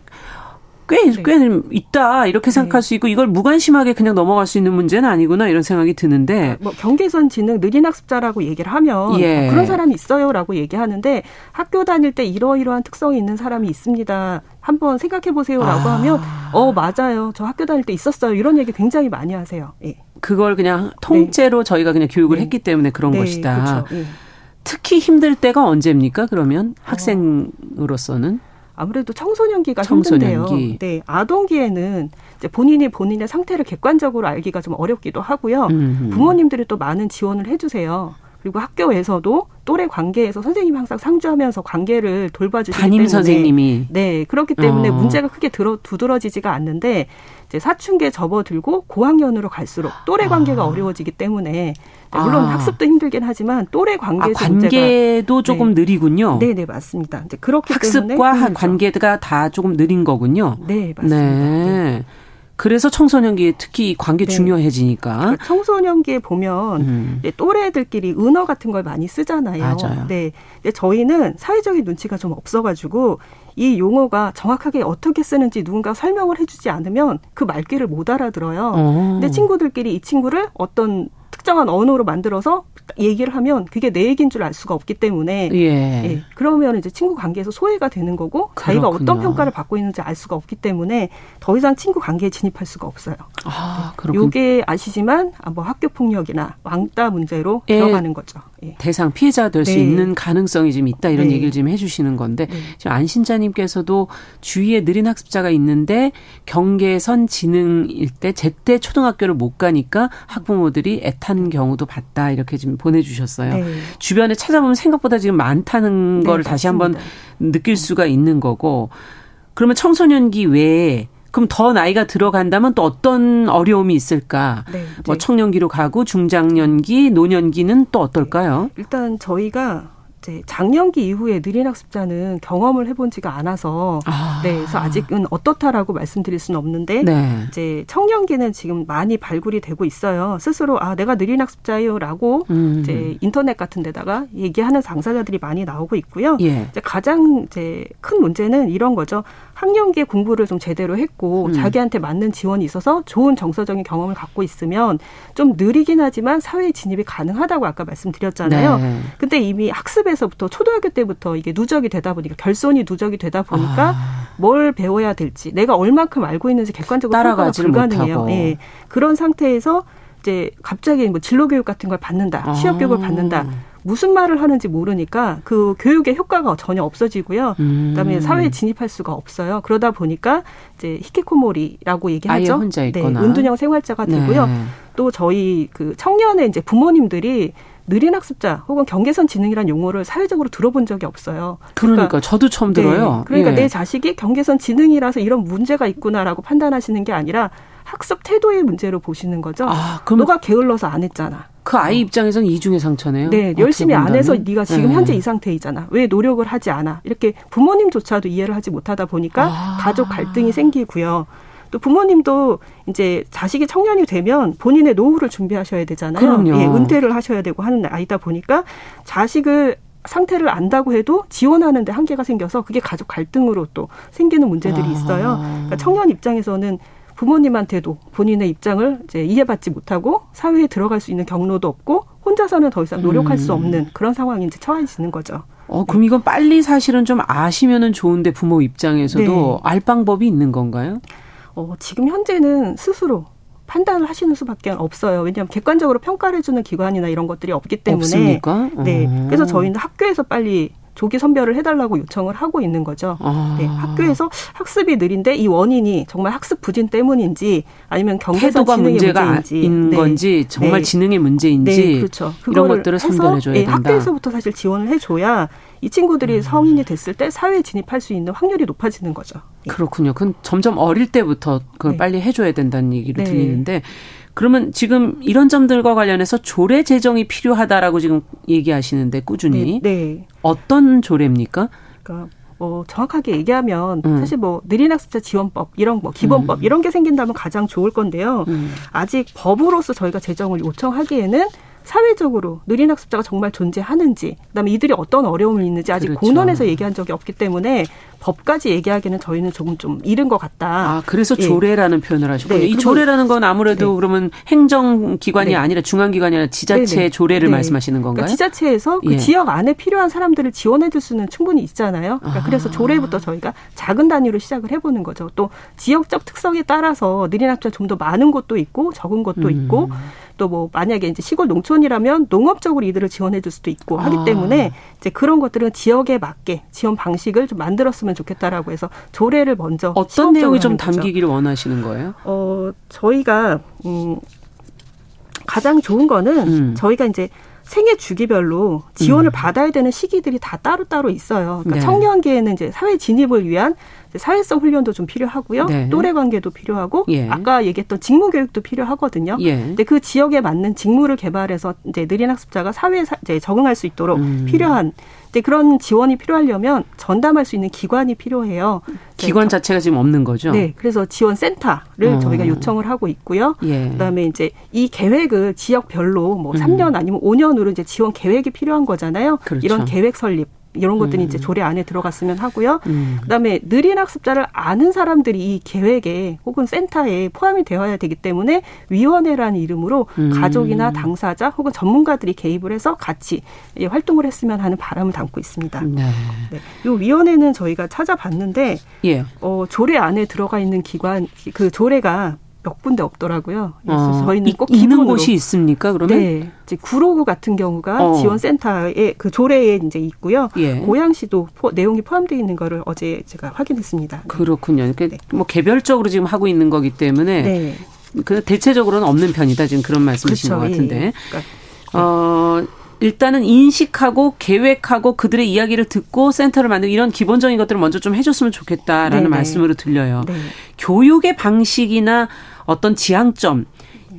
꽤, 네. 꽤 있다 이렇게 생각할 네. 수 있고 이걸 무관심하게 그냥 넘어갈 수 있는 문제는 아니구나 이런 생각이 드는데 뭐 경계선 지능 느린 학습자라고 얘기를 하면 예. 뭐 그런 사람이 있어요 라고 얘기하는데 학교 다닐 때 이러이러한 특성이 있는 사람이 있습니다. 한번 생각해 보세요라고 아. 하면 어 맞아요 저 학교 다닐 때 있었어요 이런 얘기 굉장히 많이 하세요. 예. 그걸 그냥 통째로 네. 저희가 그냥 교육을 네. 했기 때문에 그런 네. 것이다. 그렇죠. 예. 특히 힘들 때가 언제입니까? 그러면 어. 학생으로서는 아무래도 청소년기가 청소년기. 힘든데요. 네, 아동기에는 이제 본인이 본인의 상태를 객관적으로 알기가 좀 어렵기도 하고요. 음흠. 부모님들이 또 많은 지원을 해주세요. 그리고 학교에서도 또래 관계에서 선생님이 항상 상주하면서 관계를 돌봐주시기 담임 때문에 선생님이 네 그렇기 때문에 어. 문제가 크게 들어 두드러지지가 않는데 이제 사춘기에 접어들고 고학년으로 갈수록 또래 관계가 아. 어려워지기 때문에 네, 물론 아. 학습도 힘들긴 하지만 또래 관계도 아, 관계도 조금 네. 느리군요. 네, 네 맞습니다. 이제 그렇기 학습과 때문에 관계가 다 조금 느린 거군요. 네 맞습니다. 네. 네. 그래서 청소년기에 특히 관계 네. 중요해지니까. 그러니까 청소년기에 보면 음. 또래들끼리 은어 같은 걸 많이 쓰잖아요. 맞아요. 네. 근데 저희는 사회적인 눈치가 좀 없어가지고 이 용어가 정확하게 어떻게 쓰는지 누군가 설명을 해주지 않으면 그 말귀를 못 알아들어요. 어. 근데 친구들끼리 이 친구를 어떤 특정한 언어로 만들어서 얘기를 하면 그게 내 얘기인 줄 알 수가 없기 때문에 예. 예. 그러면 이제 친구 관계에서 소외가 되는 거고 그렇군요. 자기가 어떤 평가를 받고 있는지 알 수가 없기 때문에 더 이상 친구 관계에 진입할 수가 없어요. 아, 네. 요게 아시지만 아, 뭐 학교 폭력이나 왕따 문제로 예. 들어가는 거죠. 예. 대상 피해자 될수 네. 있는 가능성이 좀 있다 이런 네. 얘기를 지금 해주시는 건데 네. 지금 안신자님께서도 주위에 느린 학습자가 있는데 경계선 지능일 때 제때 초등학교를 못 가니까 학부모들이 애탄 경우도 봤다 이렇게 지금 보내주셨어요. 네. 주변에 찾아보면 생각보다 지금 많다는 네, 걸 다시 한번 느낄 수가 있는 거고 그러면 청소년기 외에 그럼 더 나이가 들어간다면 또 어떤 어려움이 있을까? 네, 뭐 청년기로 가고 중장년기, 노년기는 또 어떨까요? 네, 일단 저희가 이제 장년기 이후에 느린 학습자는 경험을 해본 지가 않아서 아. 네, 그래서 아직은 어떻다라고 말씀드릴 수는 없는데 네. 이제 청년기는 지금 많이 발굴이 되고 있어요. 스스로 아 내가 느린 학습자요라고 음. 이제 인터넷 같은 데다가 얘기하는 당사자들이 많이 나오고 있고요. 예. 이제 가장 이제 큰 문제는 이런 거죠. 학년기에 공부를 좀 제대로 했고 음. 자기한테 맞는 지원이 있어서 좋은 정서적인 경험을 갖고 있으면 좀 느리긴 하지만 사회 진입이 가능하다고 아까 말씀드렸잖아요. 네. 근데 이미 학습에 서부터 초등학교 때부터 이게 누적이 되다 보니까 결손이 누적이 되다 보니까 아. 뭘 배워야 될지 내가 얼만큼 알고 있는지 객관적으로 따라가가 불가능해요. 예. 그런 상태에서 이제 갑자기 뭐 진로 교육 같은 걸 받는다, 취업 교육을 아. 받는다. 무슨 말을 하는지 모르니까 그 교육의 효과가 전혀 없어지고요. 음. 그다음에 사회에 진입할 수가 없어요. 그러다 보니까 이제 히키코모리라고 얘기하죠. 혼자 있거나. 네, 은둔형 생활자가 되고요. 네. 또 저희 그 청년의 이제 부모님들이 느린 학습자 혹은 경계선 지능이란 용어를 사회적으로 들어본 적이 없어요. 그러니까, 그러니까 저도 처음 네, 들어요. 그러니까 예. 내 자식이 경계선 지능이라서 이런 문제가 있구나라고 판단하시는 게 아니라 학습 태도의 문제로 보시는 거죠. 아, 그럼 너가 게을러서 안 했잖아. 그 아이 어. 입장에서는 이중의 상처네요. 네, 열심히 안 해서 네가 지금 네. 현재 이 상태이잖아. 왜 노력을 하지 않아? 이렇게 부모님조차도 이해를 하지 못하다 보니까 아. 가족 갈등이 생기고요. 또 부모님도 이제 자식이 청년이 되면 본인의 노후를 준비하셔야 되잖아요. 그럼요. 예, 은퇴를 하셔야 되고 하는 아이다 보니까 자식을 상태를 안다고 해도 지원하는 데 한계가 생겨서 그게 가족 갈등으로 또 생기는 문제들이 아. 있어요. 그러니까 청년 입장에서는 부모님한테도 본인의 입장을 이제 이해받지 못하고 사회에 들어갈 수 있는 경로도 없고 혼자서는 더 이상 노력할 수 음. 없는 그런 상황이 이제 처해지는 거죠. 어, 그럼 이건 빨리 사실은 좀 아시면은 좋은데 부모 입장에서도 네. 알 방법이 있는 건가요? 어, 지금 현재는 스스로 판단을 하시는 수밖에 없어요. 왜냐하면 객관적으로 평가를 해주는 기관이나 이런 것들이 없기 때문에. 없습니까? 네. 그래서 저희는 학교에서 빨리 조기 선별을 해달라고 요청을 하고 있는 거죠. 아. 네, 학교에서 학습이 느린데 이 원인이 정말 학습 부진 때문인지 아니면 경계선 지능의 문제가 문제인지 있는 네. 건지 정말 네. 지능의 문제인지 네, 그렇죠. 이런 것들을 선별해줘야 네, 된다. 학교에서부터 사실 지원을 해줘야 이 친구들이 음. 성인이 됐을 때 사회에 진입할 수 있는 확률이 높아지는 거죠. 예. 그렇군요. 그건 점점 어릴 때부터 그걸 네. 빨리 해줘야 된다는 얘기를 네. 들리는데 그러면 지금 이런 점들과 관련해서 조례 제정이 필요하다라고 지금 얘기하시는데 꾸준히 네. 네. 어떤 조례입니까? 그러니까 뭐 정확하게 얘기하면 음. 사실 뭐 느린 학습자 지원법 이런 뭐 기본법 음. 이런 게 생긴다면 가장 좋을 건데요. 음. 아직 법으로서 저희가 제정을 요청하기에는 사회적으로 느린 학습자가 정말 존재하는지, 그다음에 이들이 어떤 어려움을 있는지 아직 그렇죠. 공론에서 얘기한 적이 없기 때문에 법까지 얘기하기는 저희는 조금 좀 이른 것 같다. 아, 그래서 예. 조례라는 표현을 하셨군요. 네, 이 조례라는 건 아무래도 네. 그러면 행정기관이 네. 아니라 중앙기관이 아니라 지자체 네, 네. 조례를 네. 말씀하시는 건가요? 그러니까 지자체에서 그 예. 지역 안에 필요한 사람들을 지원해 줄 수는 충분히 있잖아요. 그러니까 아. 그래서 조례부터 저희가 작은 단위로 시작을 해보는 거죠. 또 지역적 특성에 따라서 느린 학자 좀 더 많은 곳도 있고 적은 곳도 음. 있고 또 뭐 만약에 이제 시골 농촌이라면 농업적으로 이들을 지원해 줄 수도 있고 하기 아. 때문에 이제 그런 것들은 지역에 맞게 지원 방식을 좀 만들었으면 좋겠다라고 해서 조례를 먼저 어떤 내용이 좀 담기기를 원하시는 거예요? 어 저희가 음 가장 좋은 거는 음. 저희가 이제 생애 주기별로 지원을 음. 받아야 되는 시기들이 다 따로따로 있어요. 그러니까 네. 청년기에는 이제 사회 진입을 위한 사회성 훈련도 좀 필요하고요. 네. 또래 관계도 필요하고 예. 아까 얘기했던 직무 교육도 필요하거든요. 예. 근데 그 지역에 맞는 직무를 개발해서 이제 느린 학습자가 사회에 이제 적응할 수 있도록 음. 필요한 근데 그런 지원이 필요하려면 전담할 수 있는 기관이 필요해요. 기관 자체가 지금 없는 거죠? 네. 그래서 지원 센터를 어. 저희가 요청을 하고 있고요. 예. 그다음에 이제 이 계획을 지역별로 뭐 음. 3년 아니면 5년으로 이제 지원 계획이 필요한 거잖아요. 그렇죠. 이런 계획 설립 이런 것들이 음. 이제 조례 안에 들어갔으면 하고요. 음. 그다음에 느린 학습자를 아는 사람들이 이 계획에 혹은 센터에 포함이 되어야 되기 때문에 위원회라는 이름으로 음. 가족이나 당사자 혹은 전문가들이 개입을 해서 같이 활동을 했으면 하는 바람을 담고 있습니다. 네. 네. 이 위원회는 저희가 찾아봤는데 예. 어, 조례 안에 들어가 있는 기관 그 조례가 몇 군데 없더라고요. 그래서 어, 저희는 꼭 있는 곳이 있습니까? 그러면 네, 이제 구로구 같은 경우가 어. 지원센터에 그 조례에 이제 있고요. 예. 고양시도 포, 내용이 포함되어 있는 거를 어제 제가 확인했습니다. 그렇군요. 그러니까 네. 뭐 개별적으로 지금 하고 있는 거기 때문에 네. 그 대체적으로는 없는 편이다 지금 그런 말씀이신 그렇죠. 것 같은데. 예. 그러니까, 어. 일단은 인식하고 계획하고 그들의 이야기를 듣고 센터를 만들고 이런 기본적인 것들을 먼저 좀 해줬으면 좋겠다라는 네네. 말씀으로 들려요. 네. 교육의 방식이나 어떤 지향점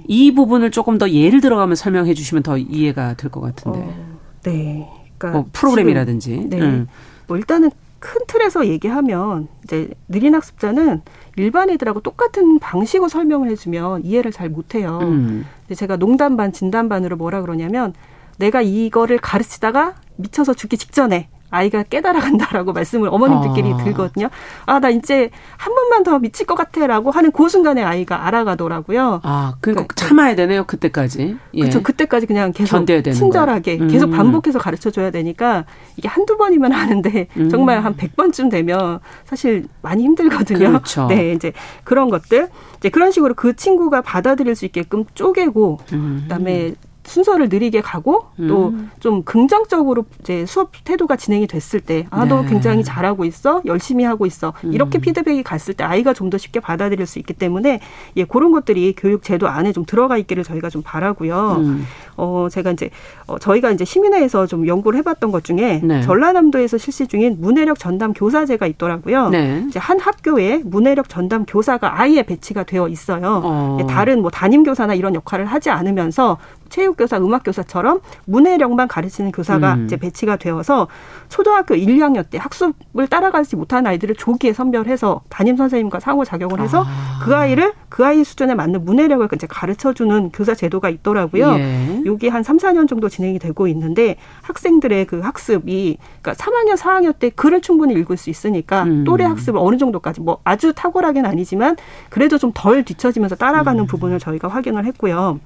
이 부분을 조금 더 예를 들어가면 설명해 주시면 더 이해가 될 것 같은데. 어, 네. 그러니까 뭐 프로그램이라든지. 지금, 네. 음. 뭐 일단은 큰 틀에서 얘기하면 이제 느린 학습자는 일반 애들하고 똑같은 방식으로 설명을 해주면 이해를 잘 못해요. 음. 제가 농담 반 진담 반으로 뭐라 그러냐면 내가 이거를 가르치다가 미쳐서 죽기 직전에 아이가 깨달아간다라고 말씀을 어머님들끼리 아. 들거든요. 아, 나 이제 한 번만 더 미칠 것 같아 라고 하는 그 순간에 아이가 알아가더라고요. 아, 그러니까 그, 참아야 되네요, 그때까지. 예. 그렇죠. 그때까지 그냥 계속 친절하게 음. 계속 반복해서 가르쳐 줘야 되니까 이게 한두 번이면 하는데 음. 정말 한 100번쯤 되면 사실 많이 힘들거든요. 그렇죠. 네, 이제 그런 것들. 이제 그런 식으로 그 친구가 받아들일 수 있게끔 쪼개고 음. 그다음에 순서를 느리게 가고 또좀 음. 긍정적으로 이제 수업 태도가 진행이 됐을 때 아, 너 네. 굉장히 잘하고 있어. 열심히 하고 있어. 이렇게 음. 피드백이 갔을 때 아이가 좀 더 쉽게 받아들일 수 있기 때문에 예, 그런 것들이 교육 제도 안에 좀 들어가 있기를 저희가 좀 바라고요. 음. 어, 제가 이제 어, 저희가 이제 시민회에서 좀 연구를 해 봤던 것 중에 네. 전라남도에서 실시 중인 문해력 전담 교사제가 있더라고요. 네. 이제 한 학교에 문해력 전담 교사가 아예 배치가 되어 있어요. 어. 예, 다른 뭐 담임 교사나 이런 역할을 하지 않으면서 체육교사, 음악교사처럼 문해력만 가르치는 교사가 음. 이제 배치가 되어서 초등학교 1, 2학년 때 학습을 따라가지 못한 아이들을 조기에 선별해서 담임 선생님과 상호 작용을 해서 아. 그 아이를 그 아이 수준에 맞는 문해력을 이제 가르쳐 주는 교사 제도가 있더라고요. 예. 요게 한 3, 4년 정도 진행이 되고 있는데 학생들의 그 학습이 그러니까 3학년, 4학년 때 글을 충분히 읽을 수 있으니까 음. 또래 학습을 어느 정도까지 뭐 아주 탁월하게는 아니지만 그래도 좀 덜 뒤처지면서 따라가는 음. 부분을 저희가 확인을 했고요.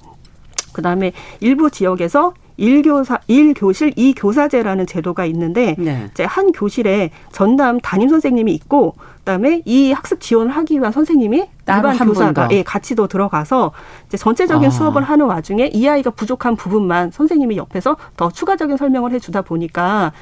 그다음에 일부 지역에서 일교사 일교실 이교사제라는 제도가 있는데 네. 이제 한 교실에 전담 담임 선생님이 있고 그다음에 이 학습 지원을 하기 위한 선생님이 일반 교사가 예, 같이 더 들어가서 이제 전체적인 아. 수업을 하는 와중에 이 아이가 부족한 부분만 선생님이 옆에서 더 추가적인 설명을 해 주다 보니까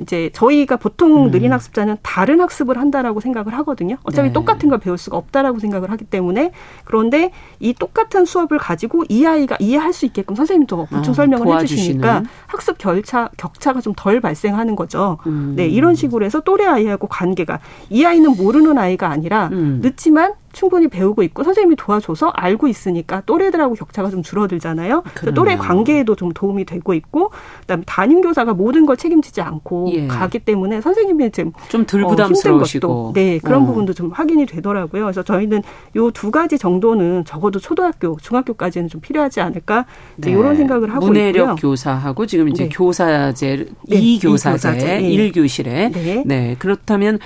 이제 저희가 보통 음. 느린 학습자는 다른 학습을 한다라고 생각을 하거든요. 어차피 네. 똑같은 걸 배울 수가 없다라고 생각을 하기 때문에 그런데 이 똑같은 수업을 가지고 이 아이가 이해할 수 있게끔 선생님도 보충 어, 설명을 어, 해주시니까 학습 결차 격차가 좀 덜 발생하는 거죠. 음. 네 이런 식으로 해서 또래 아이하고 관계가 이 아이는 모르는 아이가 아니라 음. 늦지만 충분히 배우고 있고 선생님이 도와줘서 알고 있으니까 또래들하고 격차가 좀 줄어들잖아요. 또래 관계에도 좀 도움이 되고 있고 그다음에 담임 교사가 모든 걸 책임지지 않고 예. 가기 때문에 선생님이 지금 좀덜 어, 부담스러우시고 어, 네 그런 어. 부분도 좀 확인이 되더라고요. 그래서 저희는 요 두 가지 정도는 적어도 초등학교, 중학교까지는 좀 필요하지 않을까 네. 이런 생각을 하고 문해력 있고요. 교사하고 지금 이제 네. 교사제 네. 이 교사제 일 교실에 네. 네 그렇다면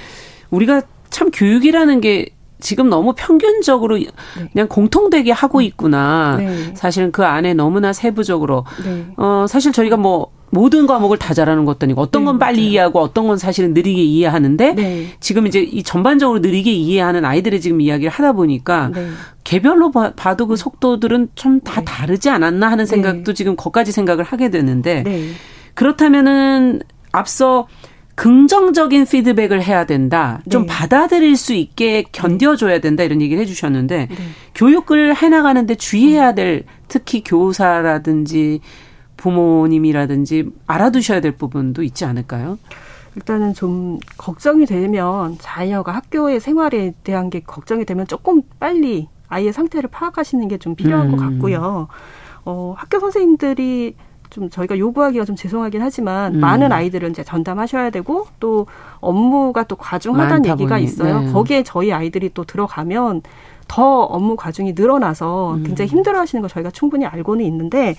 우리가 참 교육이라는 게 지금 너무 평균적으로 네. 그냥 공통되게 하고 있구나. 네. 사실은 그 안에 너무나 세부적으로 네. 어 사실 저희가 뭐 모든 과목을 다 잘하는 것도 아니고 어떤 건 네, 빨리 맞아요. 이해하고 어떤 건 사실은 느리게 이해하는데 네. 지금 이제 이 전반적으로 느리게 이해하는 아이들의 지금 이야기를 하다 보니까 네. 개별로 봐, 도그 속도들은 좀다 네. 다르지 않았나 하는 생각도 지금 거기까지 생각을 하게 되는데 그렇다면은 앞서 긍정적인 피드백을 해야 된다. 좀 네. 받아들일 수 있게 견뎌줘야 된다. 이런 얘기를 해주셨는데 네. 교육을 해나가는데 주의해야 될 특히 교사라든지 부모님이라든지 알아두셔야 될 부분도 있지 않을까요? 일단은 좀 걱정이 되면 자녀가 학교의 생활에 대한 게 걱정이 되면 조금 빨리 아이의 상태를 파악하시는 게 좀 필요한 음. 것 같고요. 어, 학교 선생님들이 좀 저희가 요구하기가 좀 죄송하긴 하지만 음. 많은 아이들은 이제 전담하셔야 되고 또 업무가 또 과중하다는 얘기가 보니. 있어요. 네. 거기에 저희 아이들이 또 들어가면 더 업무 과중이 늘어나서 음. 굉장히 힘들어하시는 거 저희가 충분히 알고는 있는데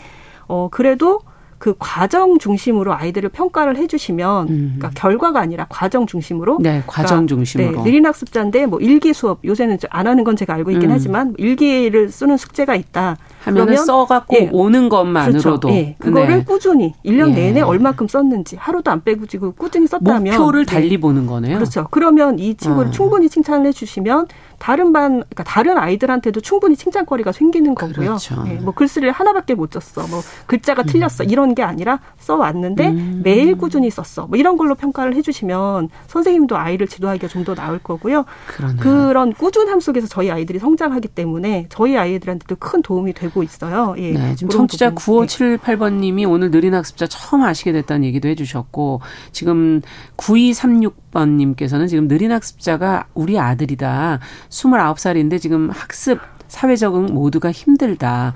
어 그래도 그 과정 중심으로 아이들을 평가를 해주시면, 음. 그러니까 결과가 아니라 과정 중심으로. 네, 과정 그러니까 중심으로. 네, 느린 학습자인데 뭐 일기 수업 요새는 안 하는 건 제가 알고 있긴 음. 하지만 일기를 쓰는 숙제가 있다. 하면은 써갖고 예. 오는 것만으로도 그렇죠. 예. 그거를 네. 꾸준히 1년 예. 내내 얼마큼 썼는지 하루도 안 빼고 지고 꾸준히 썼다면 목표를 달리 네. 보는 거네요. 그렇죠. 그러면 이 친구를 어. 충분히 칭찬을 해주시면 다른 반, 그러니까 다른 아이들한테도 충분히 칭찬거리가 생기는 거고요. 그렇죠. 네, 뭐 글쓰기를 하나밖에 못 줬어, 뭐 글자가 음. 틀렸어 이런 게 아니라 써 왔는데 음. 매일 꾸준히 썼어, 뭐 이런 걸로 평가를 해 주시면 선생님도 아이를 지도하기가 좀 더 나을 거고요. 그러네요. 그런 꾸준함 속에서 저희 아이들이 성장하기 때문에 저희 아이들한테도 큰 도움이 되고 있어요. 예, 네, 지금 청취자 9578번 님이 오늘 느린 학습자 처음 아시게 됐다는 얘기도 해 주셨고 지금 9236번 님께서는 지금 느린 학습자가 우리 아들이다. 29살인데 지금 학습, 사회 적응 모두가 힘들다.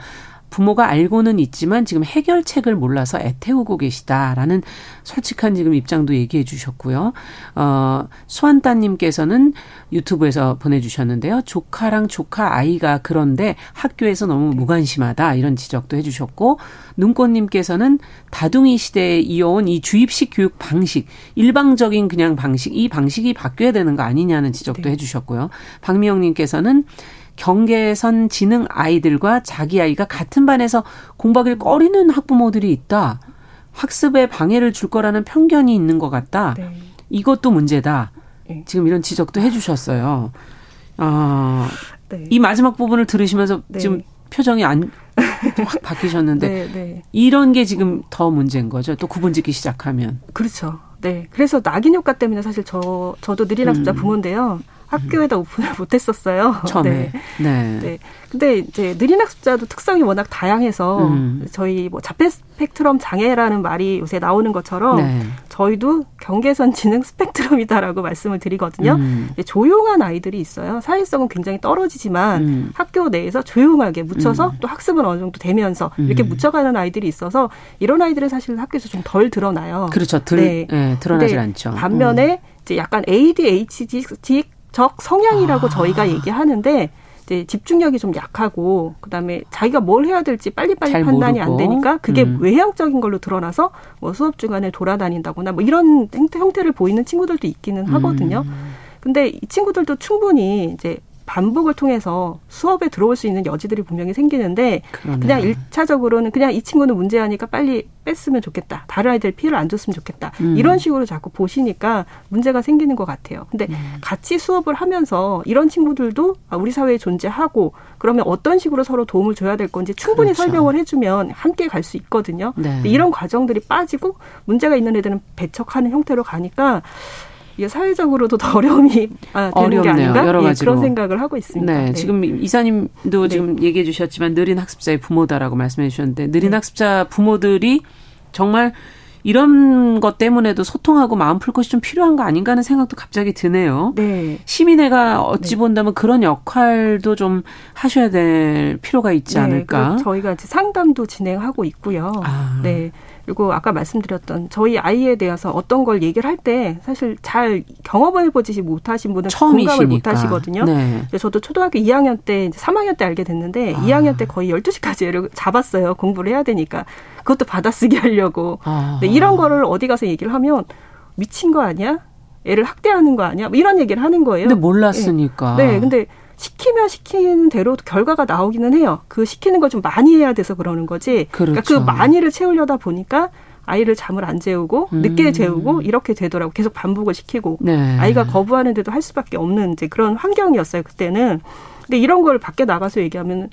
부모가 알고는 있지만 지금 해결책을 몰라서 애태우고 계시다라는 솔직한 지금 입장도 얘기해 주셨고요. 어, 수환따님께서는 유튜브에서 보내주셨는데요. 조카랑 조카 아이가 그런데 학교에서 너무 무관심하다 이런 지적도 해 주셨고 눈꽃님께서는 다둥이 시대에 이어온 이 주입식 교육 방식 일방적인 그냥 방식 이 방식이 바뀌어야 되는 거 아니냐는 지적도 네. 해 주셨고요. 박미영님께서는 경계선 지능 아이들과 자기 아이가 같은 반에서 공부하기를 꺼리는 학부모들이 있다. 학습에 방해를 줄 거라는 편견이 있는 것 같다. 네. 이것도 문제다. 네. 지금 이런 지적도 해주셨어요. 아, 네. 이 마지막 부분을 들으시면서 네. 지금 표정이 안, 확 바뀌셨는데, <laughs> 네, 네. 이런 게 지금 더 문제인 거죠. 또 구분 짓기 시작하면. 그렇죠. 네. 그래서 낙인 효과 때문에 사실 저, 저도 느린 학습자 음. 부모인데요. 학교에다 오픈을 <laughs> 못했었어요. <laughs> 처음에. 네. 네. 네. 근데 이제 느린 학습자도 특성이 워낙 다양해서 음. 저희 뭐 자폐 스펙트럼 장애라는 말이 요새 나오는 것처럼 네. 저희도 경계선 지능 스펙트럼이다라고 말씀을 드리거든요. 음. 조용한 아이들이 있어요. 사회성은 굉장히 떨어지지만 음. 학교 내에서 조용하게 묻혀서 음. 또 학습은 어느 정도 되면서 이렇게 음. 묻혀가는 아이들이 있어서 이런 아이들은 사실 학교에서 좀 덜 드러나요. 그렇죠. 들, 네. 네 드러나질 않죠. 반면에 음. 이제 약간 ADHD 적 성향이라고 아. 저희가 얘기하는데 이제 집중력이 좀 약하고 그다음에 자기가 뭘 해야 될지 빨리빨리 판단이 모르고. 안 되니까 그게 음. 외향적인 걸로 드러나서 뭐 수업 중간에 돌아다닌다거나 뭐 이런 형태, 형태를 보이는 친구들도 있기는 하거든요. 음. 근데 이 친구들도 충분히 이제 반복을 통해서 수업에 들어올 수 있는 여지들이 분명히 생기는데 그러네요. 그냥 일차적으로는 그냥 이 친구는 문제하니까 빨리 뺐으면 좋겠다. 다른 아이들 피해를 안 줬으면 좋겠다. 음. 이런 식으로 자꾸 보시니까 문제가 생기는 것 같아요. 근데 음. 같이 수업을 하면서 이런 친구들도 아, 우리 사회에 존재하고 그러면 어떤 식으로 서로 도움을 줘야 될 건지 충분히 그렇죠. 설명을 해주면 함께 갈 수 있거든요. 네. 이런 과정들이 빠지고 문제가 있는 애들은 배척하는 형태로 가니까 이게 사회적으로도 더 어려움이 아, 되는 어렵네요. 게 아닌가 여러 가지로. 예, 그런 생각을 하고 있습니다. 네, 네. 지금 이사님도 네. 지금 얘기해 주셨지만 느린 학습자의 부모다라고 말씀해 주셨는데 느린 네. 학습자 부모들이 정말 이런 것 때문에도 소통하고 마음 풀 것이 좀 필요한 거 아닌가 하는 생각도 갑자기 드네요. 네. 시민회가 어찌 네. 본다면 그런 역할도 좀 하셔야 될 필요가 있지 네. 않을까. 저희가 이제 상담도 진행하고 있고요. 아. 네. 그리고 아까 말씀드렸던 저희 아이에 대해서 어떤 걸 얘기를 할 때 사실 잘 경험을 해보지 못하신 분은 처음이시니까. 공감을 못하시거든요. 네. 저도 초등학교 2학년 때, 이제 3학년 때 알게 됐는데 아. 2학년 때 거의 12시까지 애를 잡았어요. 공부를 해야 되니까. 그것도 받아쓰기 하려고. 아. 이런 거를 어디 가서 얘기를 하면 미친 거 아니야? 애를 학대하는 거 아니야? 뭐 이런 얘기를 하는 거예요. 근데 몰랐으니까. 네. 네. 근데 시키면 시키는 대로 결과가 나오기는 해요. 그 시키는 걸 좀 많이 해야 돼서 그러는 거지. 그렇죠. 그러니까 그 그렇죠. 많이를 채우려다 보니까 아이를 잠을 안 재우고 음. 늦게 재우고 이렇게 되더라고. 계속 반복을 시키고 네. 아이가 거부하는데도 할 수밖에 없는 이제 그런 환경이었어요 그때는. 근데 이런 걸 밖에 나가서 얘기하면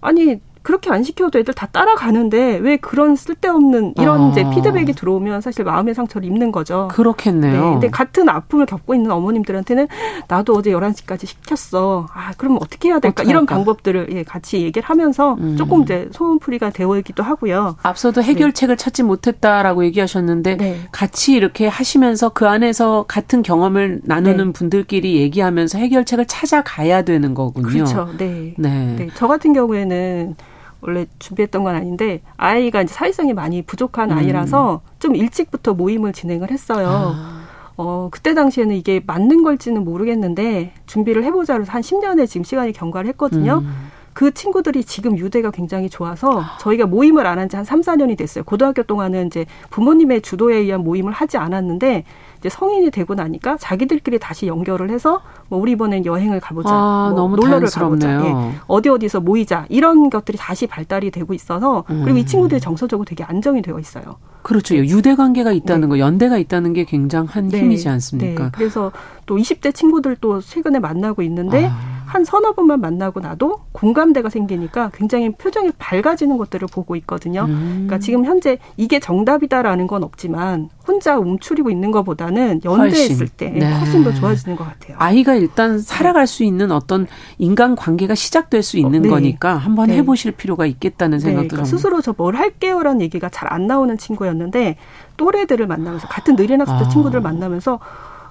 아니 그렇게 안 시켜도 애들 다 따라가는데 왜 그런 쓸데없는 이런 아. 이제 피드백이 들어오면 사실 마음의 상처를 입는 거죠. 그렇겠네요. 네. 근데 같은 아픔을 겪고 있는 어머님들한테는 나도 어제 11시까지 시켰어. 아, 그러면 어떻게 해야 될까? 이런 방법들을 예, 같이 얘기를 하면서 음. 조금 이제 소음풀이가 되어있기도 하고요. 앞서도 해결책을 네. 찾지 못했다라고 얘기하셨는데 네. 같이 이렇게 하시면서 그 안에서 같은 경험을 나누는 네. 분들끼리 얘기하면서 해결책을 찾아가야 되는 거군요. 그렇죠. 네. 네. 네. 저 같은 경우에는 원래 준비했던 건 아닌데 아이가 이제 사회성이 많이 부족한 음. 아이라서 좀 일찍부터 모임을 진행을 했어요. 아. 어, 그때 당시에는 이게 맞는 걸지는 모르겠는데 준비를 해보자 해서 한 10년에 지금 시간이 경과를 했거든요. 음. 그 친구들이 지금 유대가 굉장히 좋아서 저희가 모임을 안 한 지 한 3, 4년이 됐어요. 고등학교 동안은 이제 부모님의 주도에 의한 모임을 하지 않았는데 이제 성인이 되고 나니까 자기들끼리 다시 연결을 해서 뭐 우리 이번엔 여행을 가보자, 아, 뭐 놀러를 가보자, 예. 어디 어디서 모이자 이런 것들이 다시 발달이 되고 있어서 그리고 음. 이 친구들이 정서적으로 되게 안정이 되어 있어요. 그렇죠. 유대 관계가 있다는 네. 거, 연대가 있다는 게 굉장한 네. 힘이지 않습니까? 네. 그래서 또 20대 친구들 또 최근에 만나고 있는데 아. 한 서너 번만 만나고 나도 공감대가 생기니까 굉장히 표정이 밝아지는 것들을 보고 있거든요. 음. 그러니까 지금 현재 이게 정답이다라는 건 없지만 혼자 움츠리고 있는 것보다는 연대했을 때 네. 훨씬 더 좋아지는 것 같아요. 아이가 일단 살아갈 수 있는 어떤 인간 관계가 시작될 수 있는 어, 네. 거니까 한번 네. 해보실 필요가 있겠다는 네. 생각도 그러니까 스스로 저 뭘 할게요라는 얘기가 잘 안 나오는 친구였는데 또래들을 만나면서 같은 느린 학습자 아. 친구들을 만나면서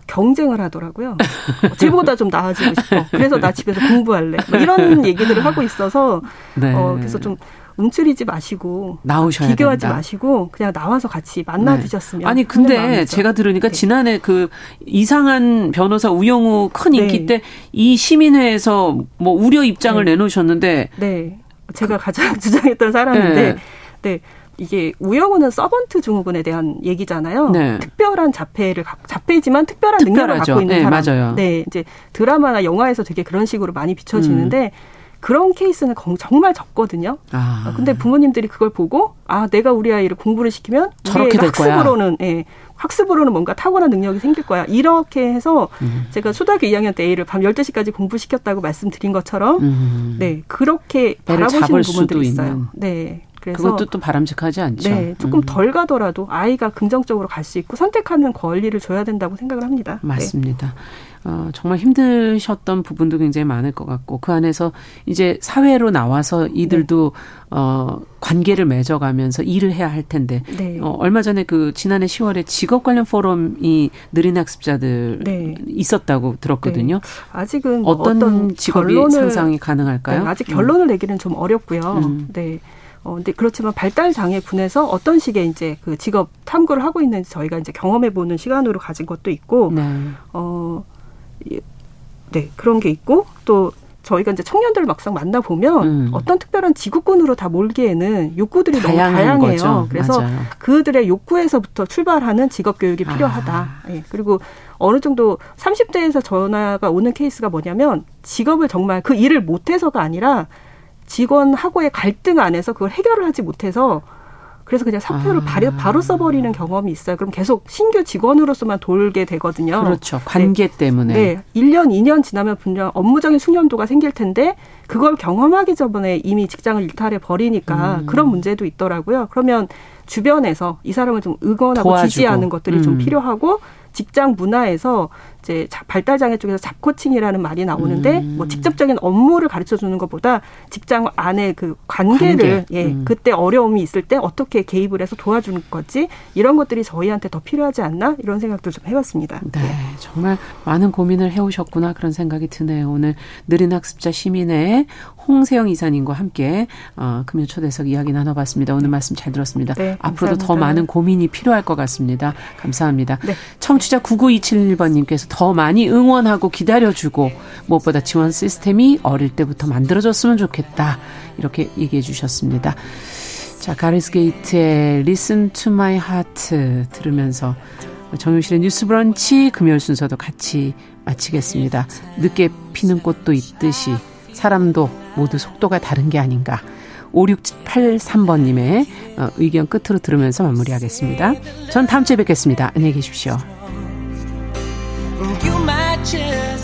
경쟁을 하더라고요. 쟤보다 좀 나아지고 싶어. 그래서 나 집에서 공부할래. 뭐 이런 얘기들을 하고 있어서 <laughs> 네. 어, 그래서 좀 움츠리지 마시고 나오셔야 비교하지 된다. 마시고 그냥 나와서 같이 만나 네. 주셨으면 아니 근데 제가 들으니까 네. 지난해 그 이상한 변호사 우영우 큰 인기 네. 때이 시민회에서 뭐 우려 입장을 네. 내놓으셨는데 네 제가 그, 가장 <laughs> 주장했던 사람인데 네. 네. 이게 우영우는 서번트 증후군에 대한 얘기잖아요. 네. 특별한 자폐를 자폐지만 특별한 특별하죠. 능력을 갖고 있는 네, 사람. 맞아요. 네, 이제 드라마나 영화에서 되게 그런 식으로 많이 비춰지는데 음. 그런 케이스는 정말 적거든요. 아. 근데 부모님들이 그걸 보고 아 내가 우리 아이를 공부를 시키면 우리 아이가 학습으로는 예, 학습으로는 뭔가 탁월한 능력이 생길 거야. 이렇게 해서 음. 제가 초등학교 2학년 때 애를 밤 12시까지 공부시켰다고 말씀드린 것처럼 음. 네 그렇게 바라보시는 부분들이 있어요. 있는. 네. 그래서 그것도 또 바람직하지 않죠. 네, 조금 음. 덜 가더라도 아이가 긍정적으로 갈 수 있고 선택하는 권리를 줘야 된다고 생각을 합니다. 네. 맞습니다. 네. 어, 정말 힘드셨던 부분도 굉장히 많을 것 같고 그 안에서 이제 사회로 나와서 이들도 네. 어, 관계를 맺어가면서 일을 해야 할 텐데 네. 어, 얼마 전에 그 지난해 10월에 직업 관련 포럼이 느린 학습자들 네. 있었다고 들었거든요. 네. 아직은 뭐 어떤, 어떤 직업이 결론을, 상상이 가능할까요? 네, 아직 결론을 음. 내기는 좀 어렵고요. 음. 네. 어, 근데 그렇지만 발달 장애 분에서 어떤 식의 이제 그 직업 탐구를 하고 있는지 저희가 이제 경험해 보는 시간으로 가진 것도 있고, 네. 어, 네, 그런 게 있고, 또 저희가 이제 청년들을 막상 만나 보면 음. 어떤 특별한 지구꾼으로 다 몰기에는 욕구들이 너무 다양해요. 거죠. 그래서 맞아요. 그들의 욕구에서부터 출발하는 직업 교육이 아. 필요하다. 아. 예. 그리고 어느 정도 30대에서 전화가 오는 케이스가 뭐냐면 직업을 정말 그 일을 못해서가 아니라 직원하고의 갈등 안에서 그걸 해결을 하지 못해서 그래서 그냥 사표를 아. 바로, 바로 써버리는 경험이 있어요. 그럼 계속 신규 직원으로서만 돌게 되거든요. 그렇죠. 관계 네. 때문에. 네. 1년, 2년 지나면 분명 업무적인 숙련도가 생길 텐데 그걸 경험하기 전에 이미 직장을 일탈해 버리니까 음. 그런 문제도 있더라고요. 그러면 주변에서 이 사람을 좀 응원하고 도와주고. 지지하는 것들이 음. 좀 필요하고 직장 문화에서 이제 발달 장애 쪽에서 잡코칭이라는 말이 나오는데 음. 뭐 직접적인 업무를 가르쳐 주는 것보다 직장 안에 그 관계를 관계. 예 음. 그때 어려움이 있을 때 어떻게 개입을 해서 도와주는 거지 이런 것들이 저희한테 더 필요하지 않나 이런 생각도 좀 해봤습니다. 네, 네. 정말 많은 고민을 해오셨구나 그런 생각이 드네요. 오늘 느린 학습자 시민의 홍세영 이사님과 함께 어, 금요 초대석 이야기 나눠봤습니다. 오늘 말씀 잘 들었습니다. 네, 앞으로도 더 많은 고민이 필요할 것 같습니다. 감사합니다. 네. 청취자 9927번님께서 더 많이 응원하고 기다려주고 무엇보다 지원 시스템이 어릴 때부터 만들어졌으면 좋겠다. 이렇게 얘기해 주셨습니다. 자, 가리스 게이트의 Listen to My Heart 들으면서 정용실의 뉴스 브런치 금요일 순서도 같이 마치겠습니다. 늦게 피는 꽃도 있듯이 사람도 모두 속도가 다른 게 아닌가. 5683번님의 어, 의견 끝으로 들으면서 마무리하겠습니다. 전 다음 주에 뵙겠습니다. 안녕히 계십시오. you my chest.